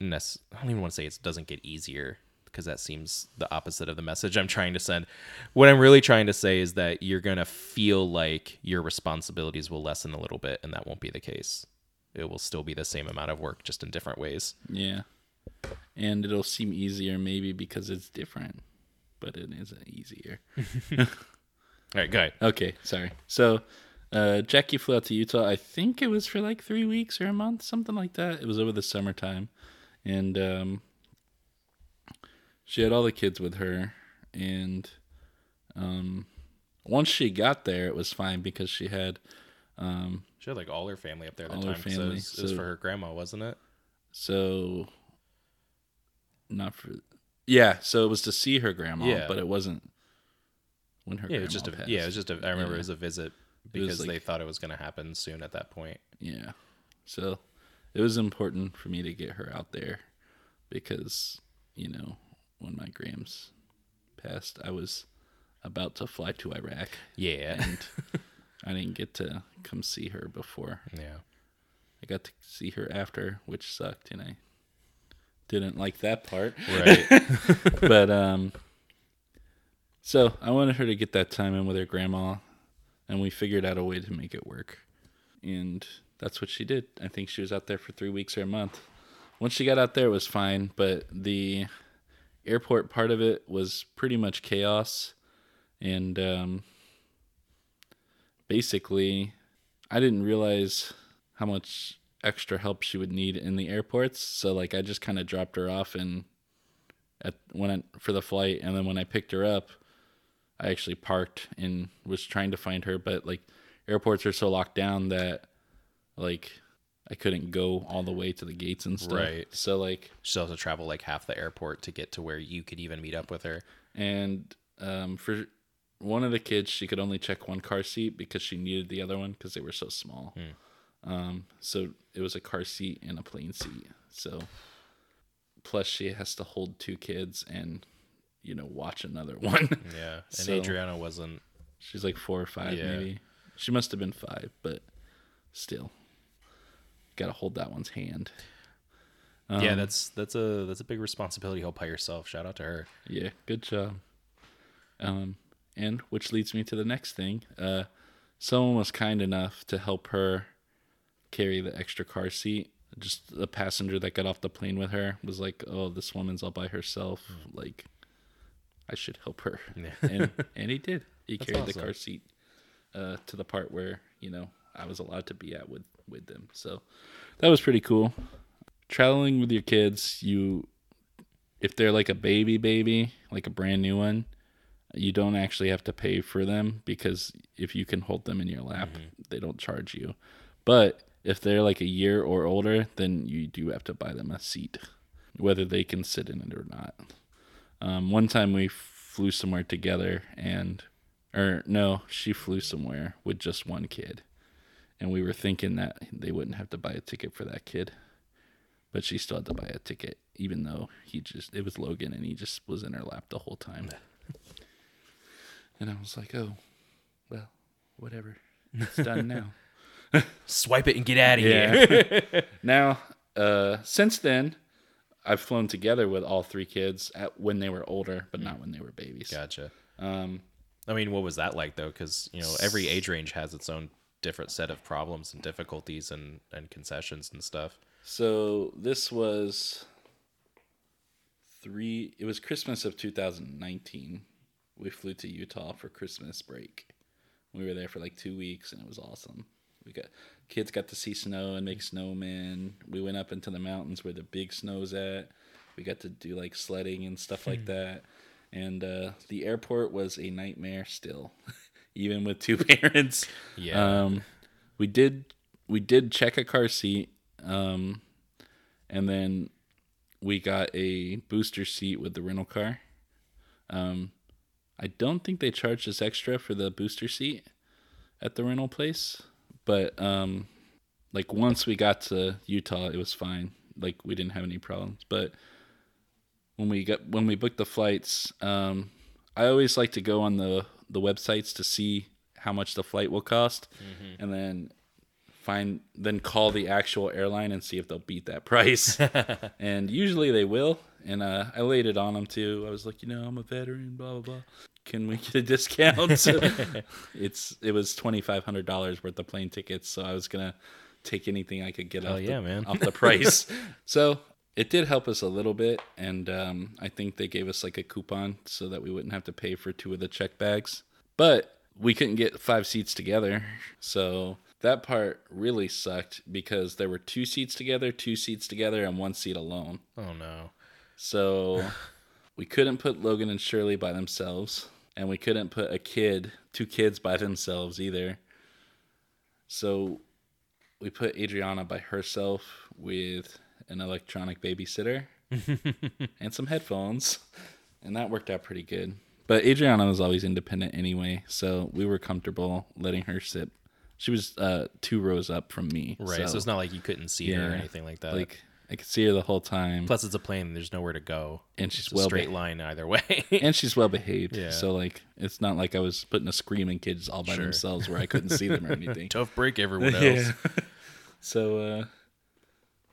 Nec- I don't even want to say it doesn't get easier because that seems the opposite of the message I'm trying to send. What I'm really trying to say is that you're gonna feel like your responsibilities will lessen a little bit, and that won't be the case. It will still be the same amount of work, just in different ways. Yeah. And it'll seem easier maybe because it's different, but it isn't easier. All right, go ahead. Okay, sorry. So, uh, Jackie flew out to Utah. I think it was for like three weeks or a month, something like that. It was over the summertime, and um, she had all the kids with her. And um, once she got there, it was fine because she had um, She had like all her family up there at the All her time. so it family, was, it was so- for her grandma, wasn't it? so not for yeah. So it was to see her grandma, Yeah. but it wasn't when her Yeah, it grandma was just a passed. yeah, it was just a. I remember it was a visit was because like- they thought it was going to happen soon at that point. Yeah. So it was important for me to get her out there because, you know, when my Grams passed, I was about to fly to Iraq Yeah, and I didn't get to come see her before. yeah. I got to see her after, which sucked and I didn't like that part. Right. but um so I wanted her to get that time in with her grandma and we figured out a way to make it work. And that's what she did. I think she was out there for 3 weeks or a month. Once she got out there it was fine, but the airport part of it was pretty much chaos and um basically I didn't realize how much extra help she would need in the airports. So like I just kind of dropped her off and at when I, for the flight and then when I picked her up I actually parked and was trying to find her but like airports are so locked down that like I couldn't go all the way to the gates and stuff. Right. So like She also travel like half the airport to get to where you could even meet up with her. and um for one of the kids she could only check one car seat because she needed the other one because they were so small. Um so it was a car seat and a plane seat. So plus she has to hold two kids and you know watch another one. Yeah, and So- Adriana wasn't. She's like four or five, Yeah. maybe. She must have been five, but still, gotta hold that one's hand. yeah, Um, that's that's a that's a big responsibility all by yourself. Shout out to her. yeah, good job. Um, and which leads me to the next thing. Uh, someone was kind enough to help her carry the extra car seat. Just the passenger that got off the plane with her was like, "Oh, this woman's all by herself. Like, I should help her." Yeah. and and he did. He That's carried the car seat uh, to the part where you know I was allowed to be at with with them. So that was pretty cool. Traveling with your kids, you if they're like a baby baby, like a brand new one, you don't actually have to pay for them because if you can hold them in your lap, they don't charge you. But if they're like a year or older, then you do have to buy them a seat, whether they can sit in it or not. Um, one time we flew somewhere together, and or no, she flew somewhere with just one kid, and we were thinking that they wouldn't have to buy a ticket for that kid, but she still had to buy a ticket, even though he just it was Logan, and he just was in her lap the whole time. and I was like, oh, well, whatever, it's done now. Swipe it and get out of here. Now, uh, since then, I've flown together with all three kids at when they were older, but not when they were babies. Gotcha. Um, I mean, what was that like though? Because you know, every age range has its own different set of problems and difficulties and and concessions and stuff. so this was three. It was Christmas of 2019. We flew to Utah for Christmas break. We were there for like two weeks, and it was awesome. We got kids got to see snow and make snowmen. We went up into the mountains where the big snow's at. We got to do like sledding and stuff like that. And uh, the airport was a nightmare still, even with two parents. Yeah. Um, we did we did check a car seat, um, and then we got a booster seat with the rental car. Um, I don't think they charged us extra for the booster seat at the rental place, but um, like once we got to Utah, it was fine. Like we didn't have any problems, but when we got when we booked the flights, um, I always like to go on the the websites to see how much the flight will cost, and then find then call the actual airline and see if they'll beat that price. and usually they will. And uh, I laid it on them too. I was like, you know, I'm a veteran, blah blah blah. Can we get a discount? it's it was twenty five hundred dollars worth of plane tickets, so I was gonna take anything I could get off, yeah, the, man. off the price. so it did help us a little bit, and um, I think they gave us like a coupon so that we wouldn't have to pay for two of the check bags. But we couldn't get five seats together, so that part really sucked because there were two seats together, two seats together, and one seat alone. oh no. So we couldn't put Logan and Shirley by themselves, and we couldn't put a kid, two kids by themselves either. So we put Adriana by herself with an electronic babysitter and some headphones, and that worked out pretty good. But Adriana was always independent anyway, so we were comfortable letting her sit. She was uh, two rows up from me, Right. So, it's not like you couldn't see her or anything like that. like I could see her the whole time. Plus, it's a plane. There's nowhere to go, And she's It's a well straight line either way. and she's well behaved. Yeah. So like it's not like I was putting a screaming kids all by Sure. themselves where I couldn't see them or anything. Tough break, everyone else. yeah. so uh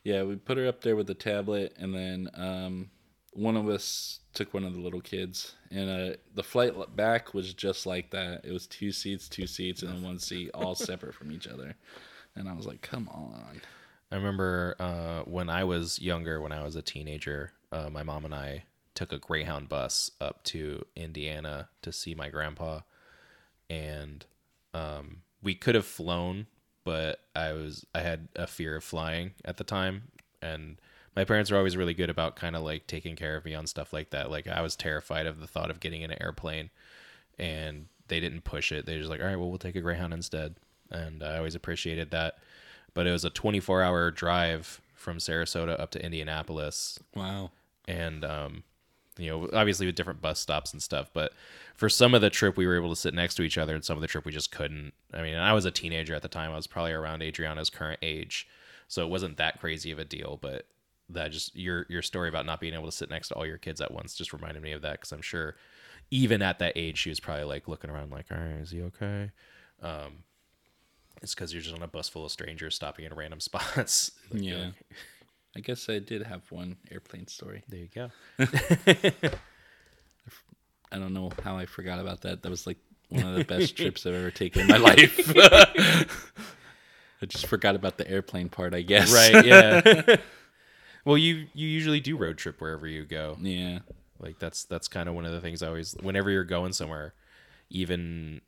yeah, we put her up there with the tablet and then um one of us took one of the little kids and uh the flight back was just like that. It was two seats, two seats and then one seat all separate from each other. And I was like, "Come on." I remember uh, when I was younger, when I was a teenager, uh, my mom and I took a Greyhound bus up to Indiana to see my grandpa, and um, we could have flown, but I was I had a fear of flying at the time, and my parents were always really good about kind of like taking care of me on stuff like that. Like I was terrified of the thought of getting in an airplane, and they didn't push it. They were just like, all right, well, we'll take a Greyhound instead, and I always appreciated that but it was a 24 hour drive from Sarasota up to Indianapolis. Wow. And, um, you know, obviously with different bus stops and stuff, but for some of the trip, we were able to sit next to each other, and some of the trip, we just couldn't. I mean, I was a teenager at the time. I was probably around Adriana's current age, so it wasn't that crazy of a deal. But that just your your story about not being able to sit next to all your kids at once just reminded me of that because I'm sure even at that age, she was probably like looking around, like, "All right, is he okay?" Um, it's because you're just on a bus full of strangers stopping at random spots. Like, Yeah. uh, I guess I did have one airplane story. there you go. I don't know how I forgot about that. That was like one of the best trips I've ever taken in my life. I just forgot about the airplane part, I guess. Right? Yeah. well, you you usually do road trip wherever you go. yeah. Like that's that's kind of one of the things I always whenever you're going somewhere, even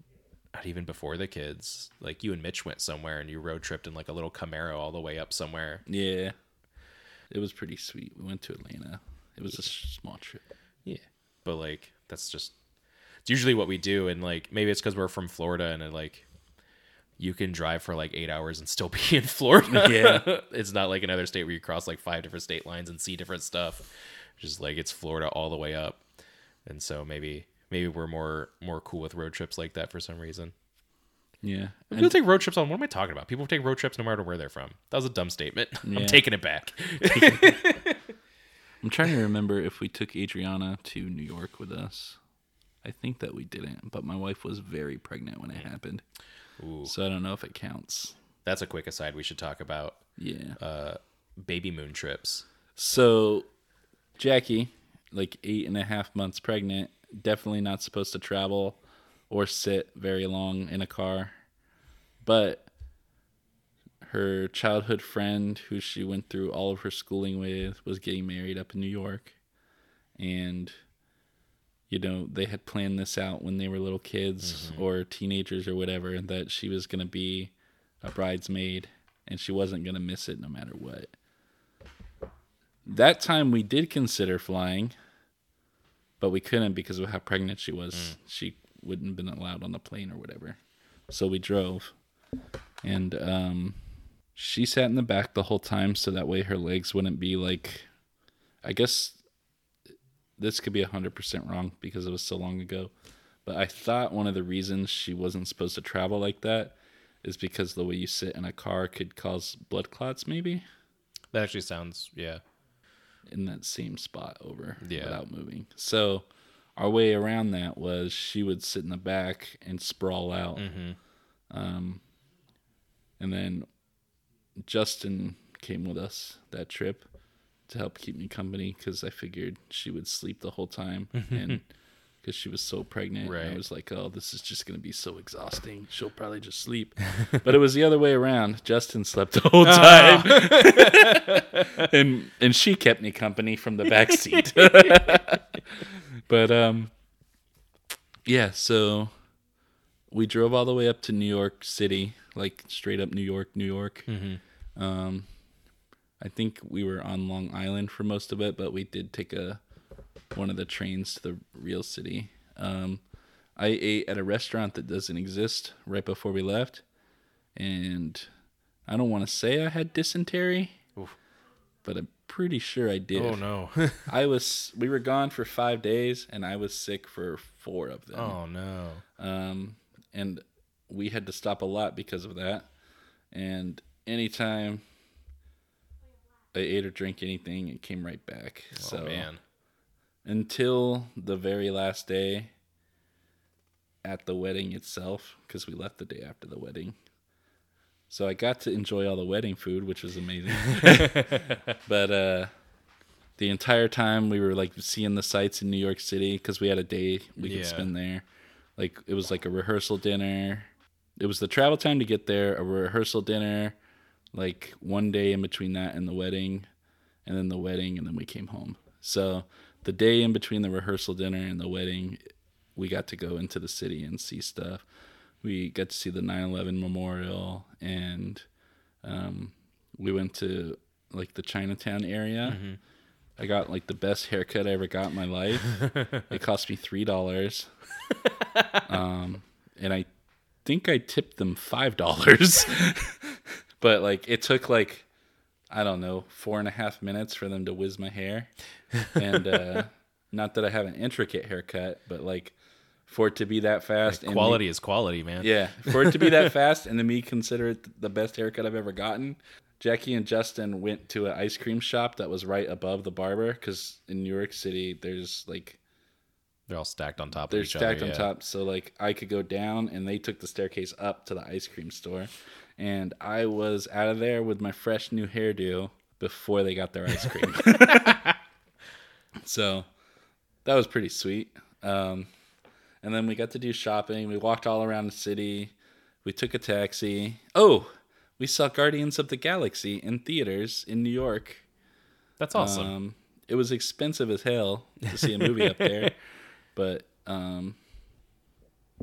not even before the kids, like you and Mitch went somewhere and you road tripped in like a little Camaro all the way up somewhere. Yeah. It was pretty sweet. We went to Atlanta. It was a small trip. Yeah. But like that's just it's usually what we do and like maybe it's cuz we're from Florida and it, like you can drive for like 8 hours and still be in Florida. Yeah. it's not like another state where you cross like five different state lines and see different stuff. Just like it's Florida all the way up. And so maybe maybe we're more more cool with road trips like that for some reason. Yeah. People take road trips on. What am I talking about? People take road trips no matter where they're from. That was a dumb statement. Yeah. I'm taking it back. I'm trying to remember if we took Adriana to New York with us. I think that we didn't, but my wife was very pregnant when it happened. Ooh, So I don't know if it counts. that's a quick aside we should talk about. Yeah. Uh, baby moon trips. So Jackie, like eight and a half months pregnant, definitely not supposed to travel or sit very long in a car. But her childhood friend, who she went through all of her schooling with, was getting married up in New York. And, you know, they had planned this out when they were little kids mm-hmm. or teenagers or whatever, and that she was going to be a bridesmaid and she wasn't going to miss it no matter what. That time we did consider flying, but we couldn't because of how pregnant she was. She wouldn't have been allowed on the plane or whatever. So we drove. And um, she sat in the back the whole time so that way her legs wouldn't be like. I guess this could be 100% wrong because it was so long ago. But I thought one of the reasons she wasn't supposed to travel like that is because the way you sit in a car could cause blood clots, maybe That actually sounds yeah. In that same spot over Yeah. without moving. So our way around that was she would sit in the back and sprawl out. Mm-hmm. Um, and then Justin came with us that trip to help keep me company because I figured she would sleep the whole time and because she was so pregnant. I was like, oh, this is just going to be so exhausting. She'll probably just sleep. but it was the other way around. Justin slept the whole time. and and she kept me company from the back seat. but um yeah, so we drove all the way up to New York City, like straight up New York, New York. Mm-hmm. Um, I think we were on Long Island for most of it, but we did take a one of the trains to the real city. Um, I ate at a restaurant that doesn't exist right before we left, and I don't want to say I had dysentery, Oof. but I'm pretty sure I did. Oh no. I was. We were gone for five days, and I was sick for four of them oh no. um, and we had to stop a lot because of that. And anytime I ate or drank anything, it came right back. so oh man. Until the very last day at the wedding itself, because we left the day after the wedding. So I got to enjoy all the wedding food, which was amazing. but uh, the entire time we were like seeing the sights in New York City because we had a day we Yeah. could spend there. Like it was like a rehearsal dinner. It was the travel time to get there, a rehearsal dinner, like one day in between that and the wedding, and then the wedding, and then we came home. So the day in between the rehearsal dinner and the wedding, we got to go into the city and see stuff. We got to see the 9/11 memorial, and um, we went to like the Chinatown area. I got like the best haircut I ever got in my life. it cost me three dollars, um, and I think I tipped them five dollars. but like it took like I don't know four and a half minutes for them to whiz my hair, and uh, not that I have an intricate haircut, but like for it to be that fast, and me- Quality is quality, man. yeah, for it to be that fast and to me consider it the best haircut I've ever gotten. Jackie and Justin went to an ice cream shop that was right above the barber because in New York City there's like They're all stacked on top they're stacked other. on yeah. top, so like I could go down and they took the staircase up to the ice cream store, and I was out of there with my fresh new hairdo before they got their ice cream. so that was pretty sweet. Um, and then we got to do shopping. We walked all around the city. We took a taxi. Oh, we saw Guardians of the Galaxy in theaters in New York. That's awesome. Um, it was expensive as hell to see a movie up there, but um,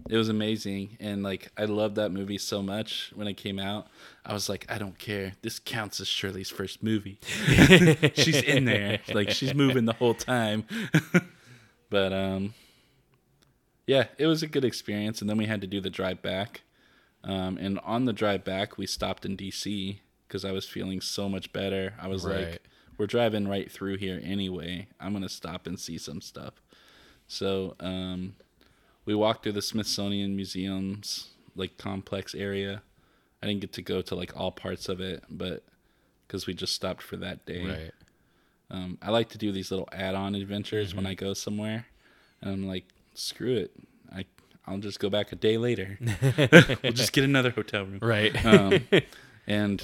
it was amazing. And like, I loved that movie so much when it came out. I was like, I don't care. This counts as Shirley's first movie. she's in there, like she's moving the whole time. but um, yeah, it was a good experience. And then we had to do the drive back. Um, and on the drive back, we stopped in DC because I was feeling so much better. I was Right. like, we're driving right through here anyway. I'm gonna stop and see some stuff. So um, we walked through the Smithsonian Museum's like complex area. I didn't get to go to like all parts of it, but because we just stopped for that day. right. Um, I like to do these little add-on adventures Mm-hmm. when I go somewhere, and I'm like, screw it, I I'll just go back a day later. we'll just get another hotel room. Right. Um, and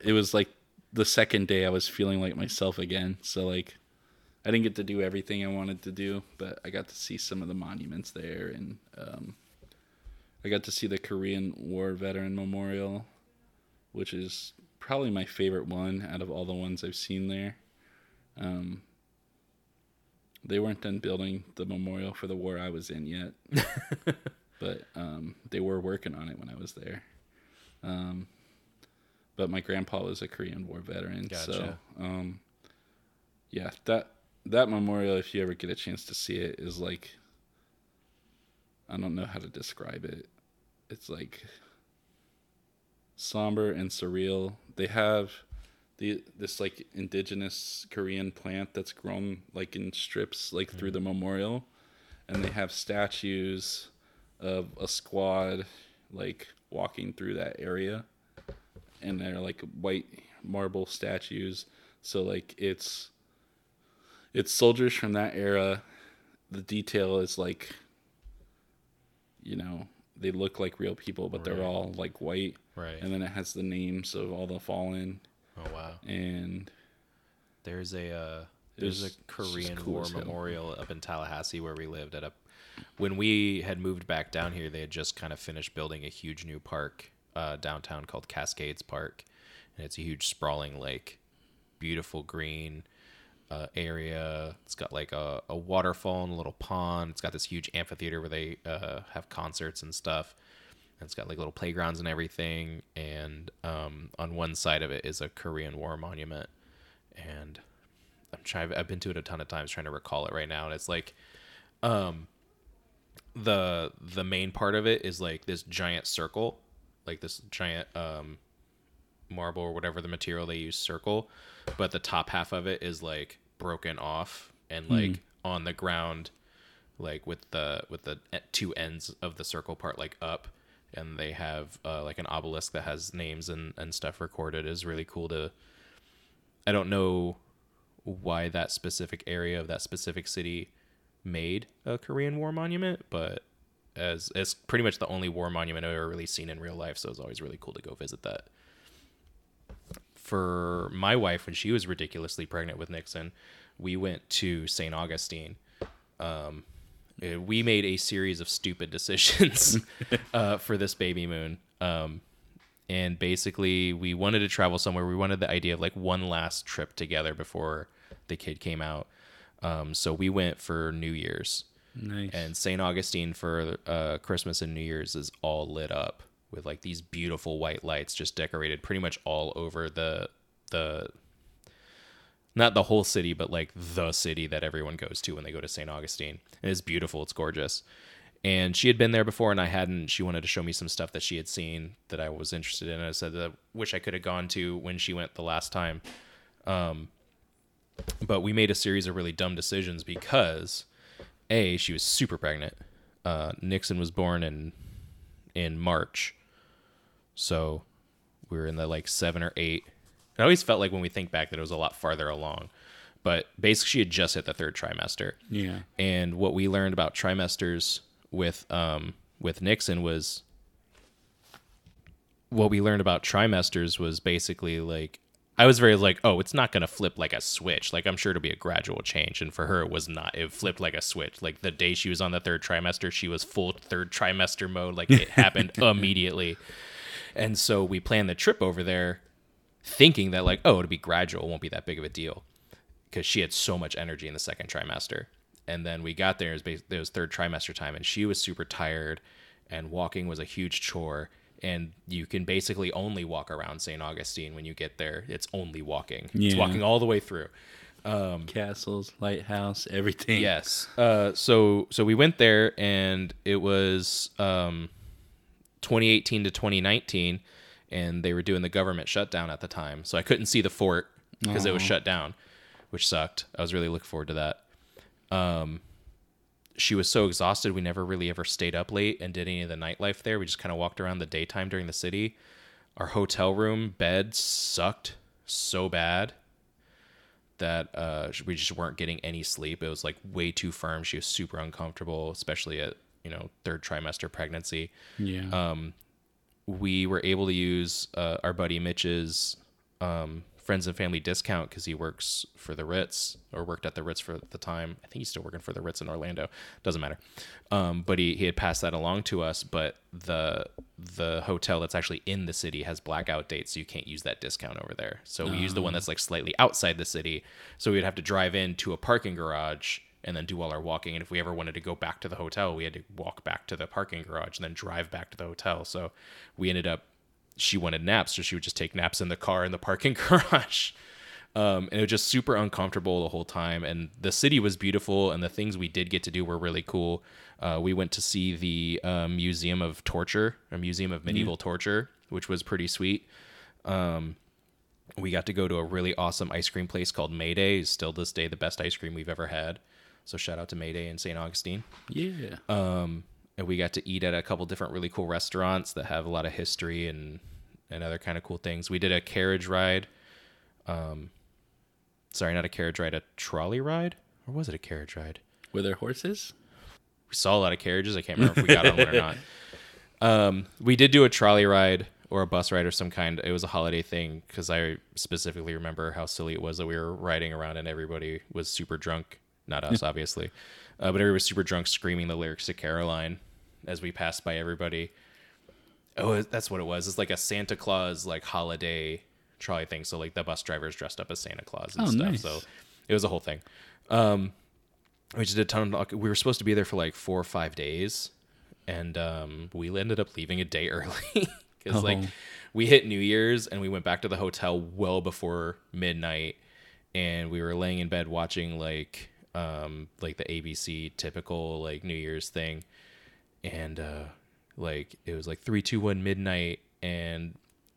it was like the second day I was feeling like myself again. So like, I didn't get to do everything I wanted to do, but I got to see some of the monuments there, and um, I got to see the Korean War Veteran Memorial, which is probably my favorite one out of all the ones I've seen there. Um, they weren't done building the memorial for the war I was in yet, but um, they were working on it when I was there. Um, but my grandpa was a Korean War veteran, so Gotcha. um, yeah, that that memorial, if you ever get a chance to see it, is like I don't know how to describe it. It's like somber and surreal. They have the this like indigenous Korean plant that's grown like in strips like through mm-hmm. the memorial, and they have statues of a squad like walking through that area, and they're like white marble statues. So like it's it's soldiers from that era. The detail is like you know they look like real people, but they're all like white Right. and then it has the names of all the fallen oh wow. and There's a uh, there's a It's- it's just Korean cool War memorial up in Tallahassee where we lived at a when we had moved back down here they had just kind of finished building a huge new park uh, downtown called Cascades Park and it's a huge sprawling lake beautiful green uh, area. It's got like a, a waterfall and a little pond. It's got this huge amphitheater where they uh, have concerts and stuff. And it's got like little playgrounds and everything. And um, on one side of it is a korean war monument. And i'm trying i've been to it a ton of times trying to recall it right now. And it's like um the the main part of it is like this giant circle. Like this giant um marble or whatever the material they use circle. But the top half of it is like broken off and like on the ground like with the with the e- two ends of the circle part like up. And they have uh, like an obelisk that has names and, and stuff recorded. Is really cool to i don't know why that specific area of that specific city made a korean war monument but as it's pretty much the only war monument i've ever really seen in real life so it's always really cool to go visit that for my wife when she was ridiculously pregnant with Nixon, we went to St. Augustine. Um, eh, we made a series of stupid decisions uh, for this baby moon. Um, and basically, we wanted to travel somewhere. We wanted the idea of like one last trip together before the kid came out. Um, so we went for New Year's nice. and St. Augustine for uh, Christmas and New Year's is all lit up with like these beautiful white lights just decorated pretty much all over the the not the whole city but like the city that everyone goes to when they go to St. Augustine. And it's beautiful, it's gorgeous. And she had been there before and I hadn't. She wanted to show me some stuff that she had seen that I was interested in. I said that I wish I could have gone to when she went the last time. Um, but we made a series of really dumb decisions because a she was super pregnant uh, nixon was born in in march so we were in the like seven or eight i always felt like when we think back that it was a lot farther along but basically she had just hit the third trimester yeah. and what we learned about trimesters with um with Nixon was what we learned about trimesters was basically like I was very like, oh, it's not gonna flip like a switch. Like I'm sure it'll be a gradual change, and for her it was not. It flipped like a switch. Like the day she was on the third trimester, she was full third trimester mode. Like it happened immediately. And so we planned the trip over there, thinking that like, oh, it'll be gradual, won't be that big of a deal because she had so much energy in the second trimester. And then we got there, it was, bas- it was third trimester time, and she was super tired, and walking was a huge chore. And you can basically only walk around St. Augustine when you get there. It's only walking. It's walking all the way through. Castles, lighthouse, everything. Yes. Uh, so so we went there, and it was um, 2018 to 2019, and they were doing the government shutdown at the time. So I couldn't see the fort because it was shut down, which sucked. I was really looking forward to that. Um, she was so exhausted, we never really ever stayed up late and did any of the nightlife there. We just kind of walked around the daytime during the city. Our hotel room bed sucked so bad that uh, we just weren't getting any sleep. It was like way too firm. She was super uncomfortable, especially at you know third trimester pregnancy. Yeah. Um, we were able to use uh, our buddy Mitch's um, friends and family discount because he works for the Ritz or worked at the Ritz for the time. I think he's still working for the Ritz in Orlando. Doesn't matter. Um, but he, he had passed that along to us. But the the hotel that's actually in the city has blackout dates, so you can't use that discount over there. So we use the one that's like slightly outside the city. So we'd have to drive into a parking garage and then do all our walking. And if we ever wanted to go back to the hotel, we had to walk back to the parking garage and then drive back to the hotel. So we ended up she wanted naps, so she would just take naps in the car in the parking garage. Um, and it was just super uncomfortable the whole time. And the city was beautiful, and the things we did get to do were really cool. Uh, we went to see the uh, Museum of Torture, a museum of medieval torture, which was pretty sweet. Um, we got to go to a really awesome ice cream place called Mayday. Is still this day the best ice cream we've ever had. So shout out to Mayday in St. Augustine Yeah. um, and we got to eat at a couple different really cool restaurants that have a lot of history and and other kind of cool things. We did a carriage ride. Um, sorry, not a carriage ride, a trolley ride, or was it a carriage ride? Were there horses? We saw a lot of carriages. I can't remember if we got on one or not. Um, we did do a trolley ride or a bus ride or some kind. It was a holiday thing because I specifically remember how silly it was that we were riding around and everybody was super drunk. Not us, obviously, uh, but everybody was super drunk, screaming the lyrics to Caroline as we passed by everybody. Oh, that's what it was. It's like a Santa Claus like holiday trolley thing. So like the bus drivers dressed up as Santa Claus and Oh, stuff. nice. So it was a whole thing. Um, we just did a ton of. We were supposed to be there for like four or five days, and um, we ended up leaving a day early because like Oh. we hit New Year's and we went back to the hotel well before midnight, and we were laying in bed watching like um like the ABC typical like New Year's thing, and uh like it was like three two one midnight and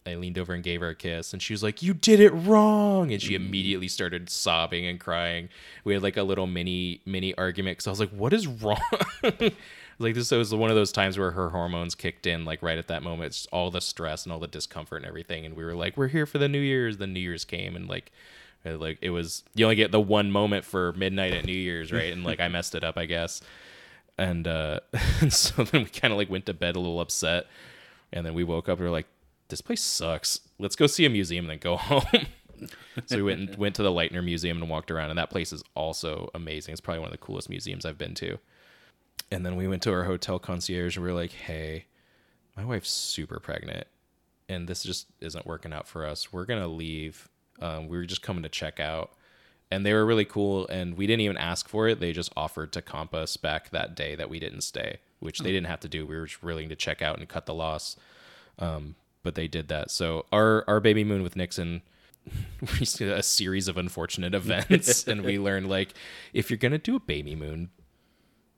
I leaned over and gave her a kiss, and she was like, "You did it wrong!" And she immediately started sobbing and crying. We had like a little mini mini argument because I was like, "What is wrong?" like this was one of those times where her hormones kicked in, like right at that moment. It's all the stress and all the discomfort and everything, and we were like, "We're here for the New Year's." The New Year's came, and like, like it was you only get the one moment for midnight at New Year's, right? And like I messed it up, I guess. And uh, so then we kind of like went to bed a little upset, and then we woke up and we were like, "This place sucks. Let's go see a museum and then go home." so we went and went to the Lightner Museum and walked around, and that place is also amazing. It's probably one of the coolest museums I've been to. And then we went to our hotel concierge and we were like, "Hey, my wife's super pregnant, and this just isn't working out for us. We're gonna leave. Um, we were just coming to check out." And they were really cool, and we didn't even ask for it. They just offered to comp us back that day that we didn't stay, which they didn't have to do. We were just willing to check out and cut the loss, um, but they did that. So our our baby moon with Nixon we see a series of unfortunate events and we learned like if you're gonna do a baby moon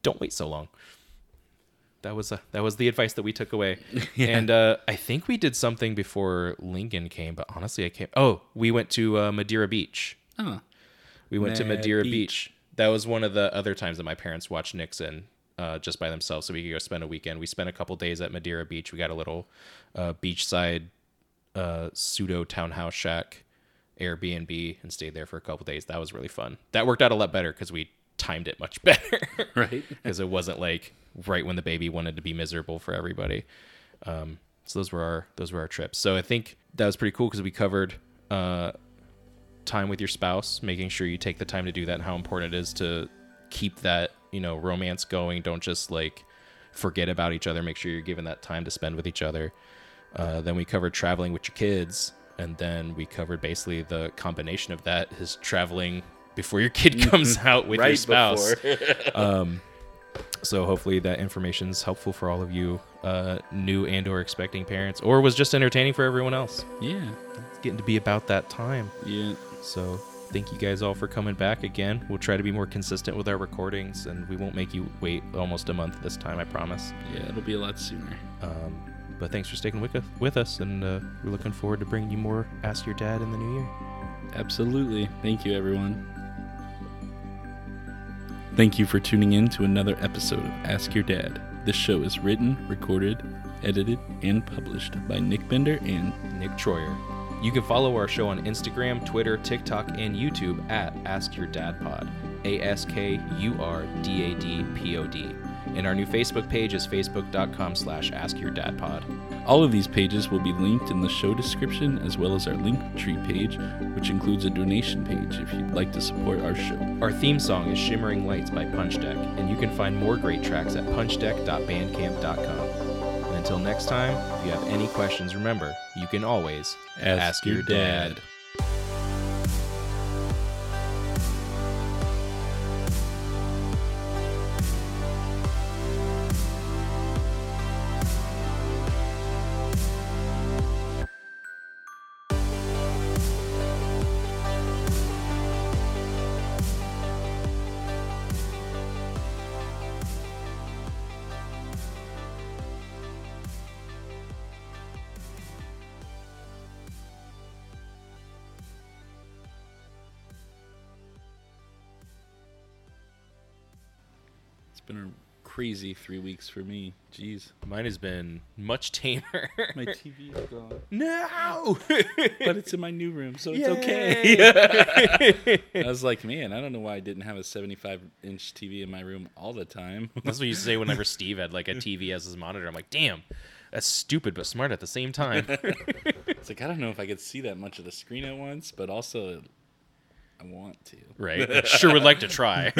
don't wait so long that was a, that was the advice that we took away and uh, i think we did something before lincoln came but honestly i can't oh we went to uh, madeira beach Oh. we went to madeira Beach. beach. that was one of the other times that my parents watched nixon uh, just by themselves so we could go spend a weekend we spent a couple days at madeira beach we got a little uh, beachside uh, pseudo townhouse shack Airbnb and stayed there for a couple days. That was really fun. That worked out a lot better because we timed it much better. Right. Because it wasn't like right when the baby wanted to be miserable for everybody. Um, so those were our those were our trips. So I think that was pretty cool because we covered uh, time with your spouse, making sure you take the time to do that, and how important it is to keep that you know romance going. Don't just like forget about each other. Make sure you're giving that time to spend with each other. Uh, then we covered traveling with your kids, and then we covered basically the combination of that is traveling before your kid comes out with your spouse. Um, so hopefully that information is helpful for all of you uh, new and or expecting parents, or was just entertaining for everyone else. yeah. It's getting to be about that time. Yeah. So thank you guys all for coming back again. We'll try to be more consistent with our recordings, and we won't make you wait almost a month this time. I promise. Yeah. It'll be a lot sooner. Um, but thanks for sticking with us, with us, and uh, we're looking forward to bringing you more Ask Your Dad in the new year. Absolutely. Thank you, everyone. Thank you for tuning in to another episode of Ask Your Dad. This show is written, recorded, edited, and published by Nick Bender and Nick Troyer. You can follow our show on Instagram, Twitter, TikTok, and YouTube at Ask Your Dad Pod. A S K U R D A D P O D. And our new Facebook page is facebook.com slash askyourdadpod. All of these pages will be linked in the show description as well as our link tree page, which includes a donation page if you'd like to support our show. Our theme song is Shimmering Lights by Punch Deck, and you can find more great tracks at punchdeck.bandcamp.com. And until next time, if you have any questions, remember, you can always Ask your dad. It's crazy three weeks for me. Jeez. Mine has been much tamer. My TV is gone. no! But it's in my new room, so it's okay. I was like, man, I don't know why I didn't have a 75 inch TV in my room all the time. That's what you say whenever Steve had like a TV as his monitor. I'm like, damn, that's stupid but smart at the same time. it's like, I don't know if I could see that much of the screen at once, but also I want to. right? Sure would like to try.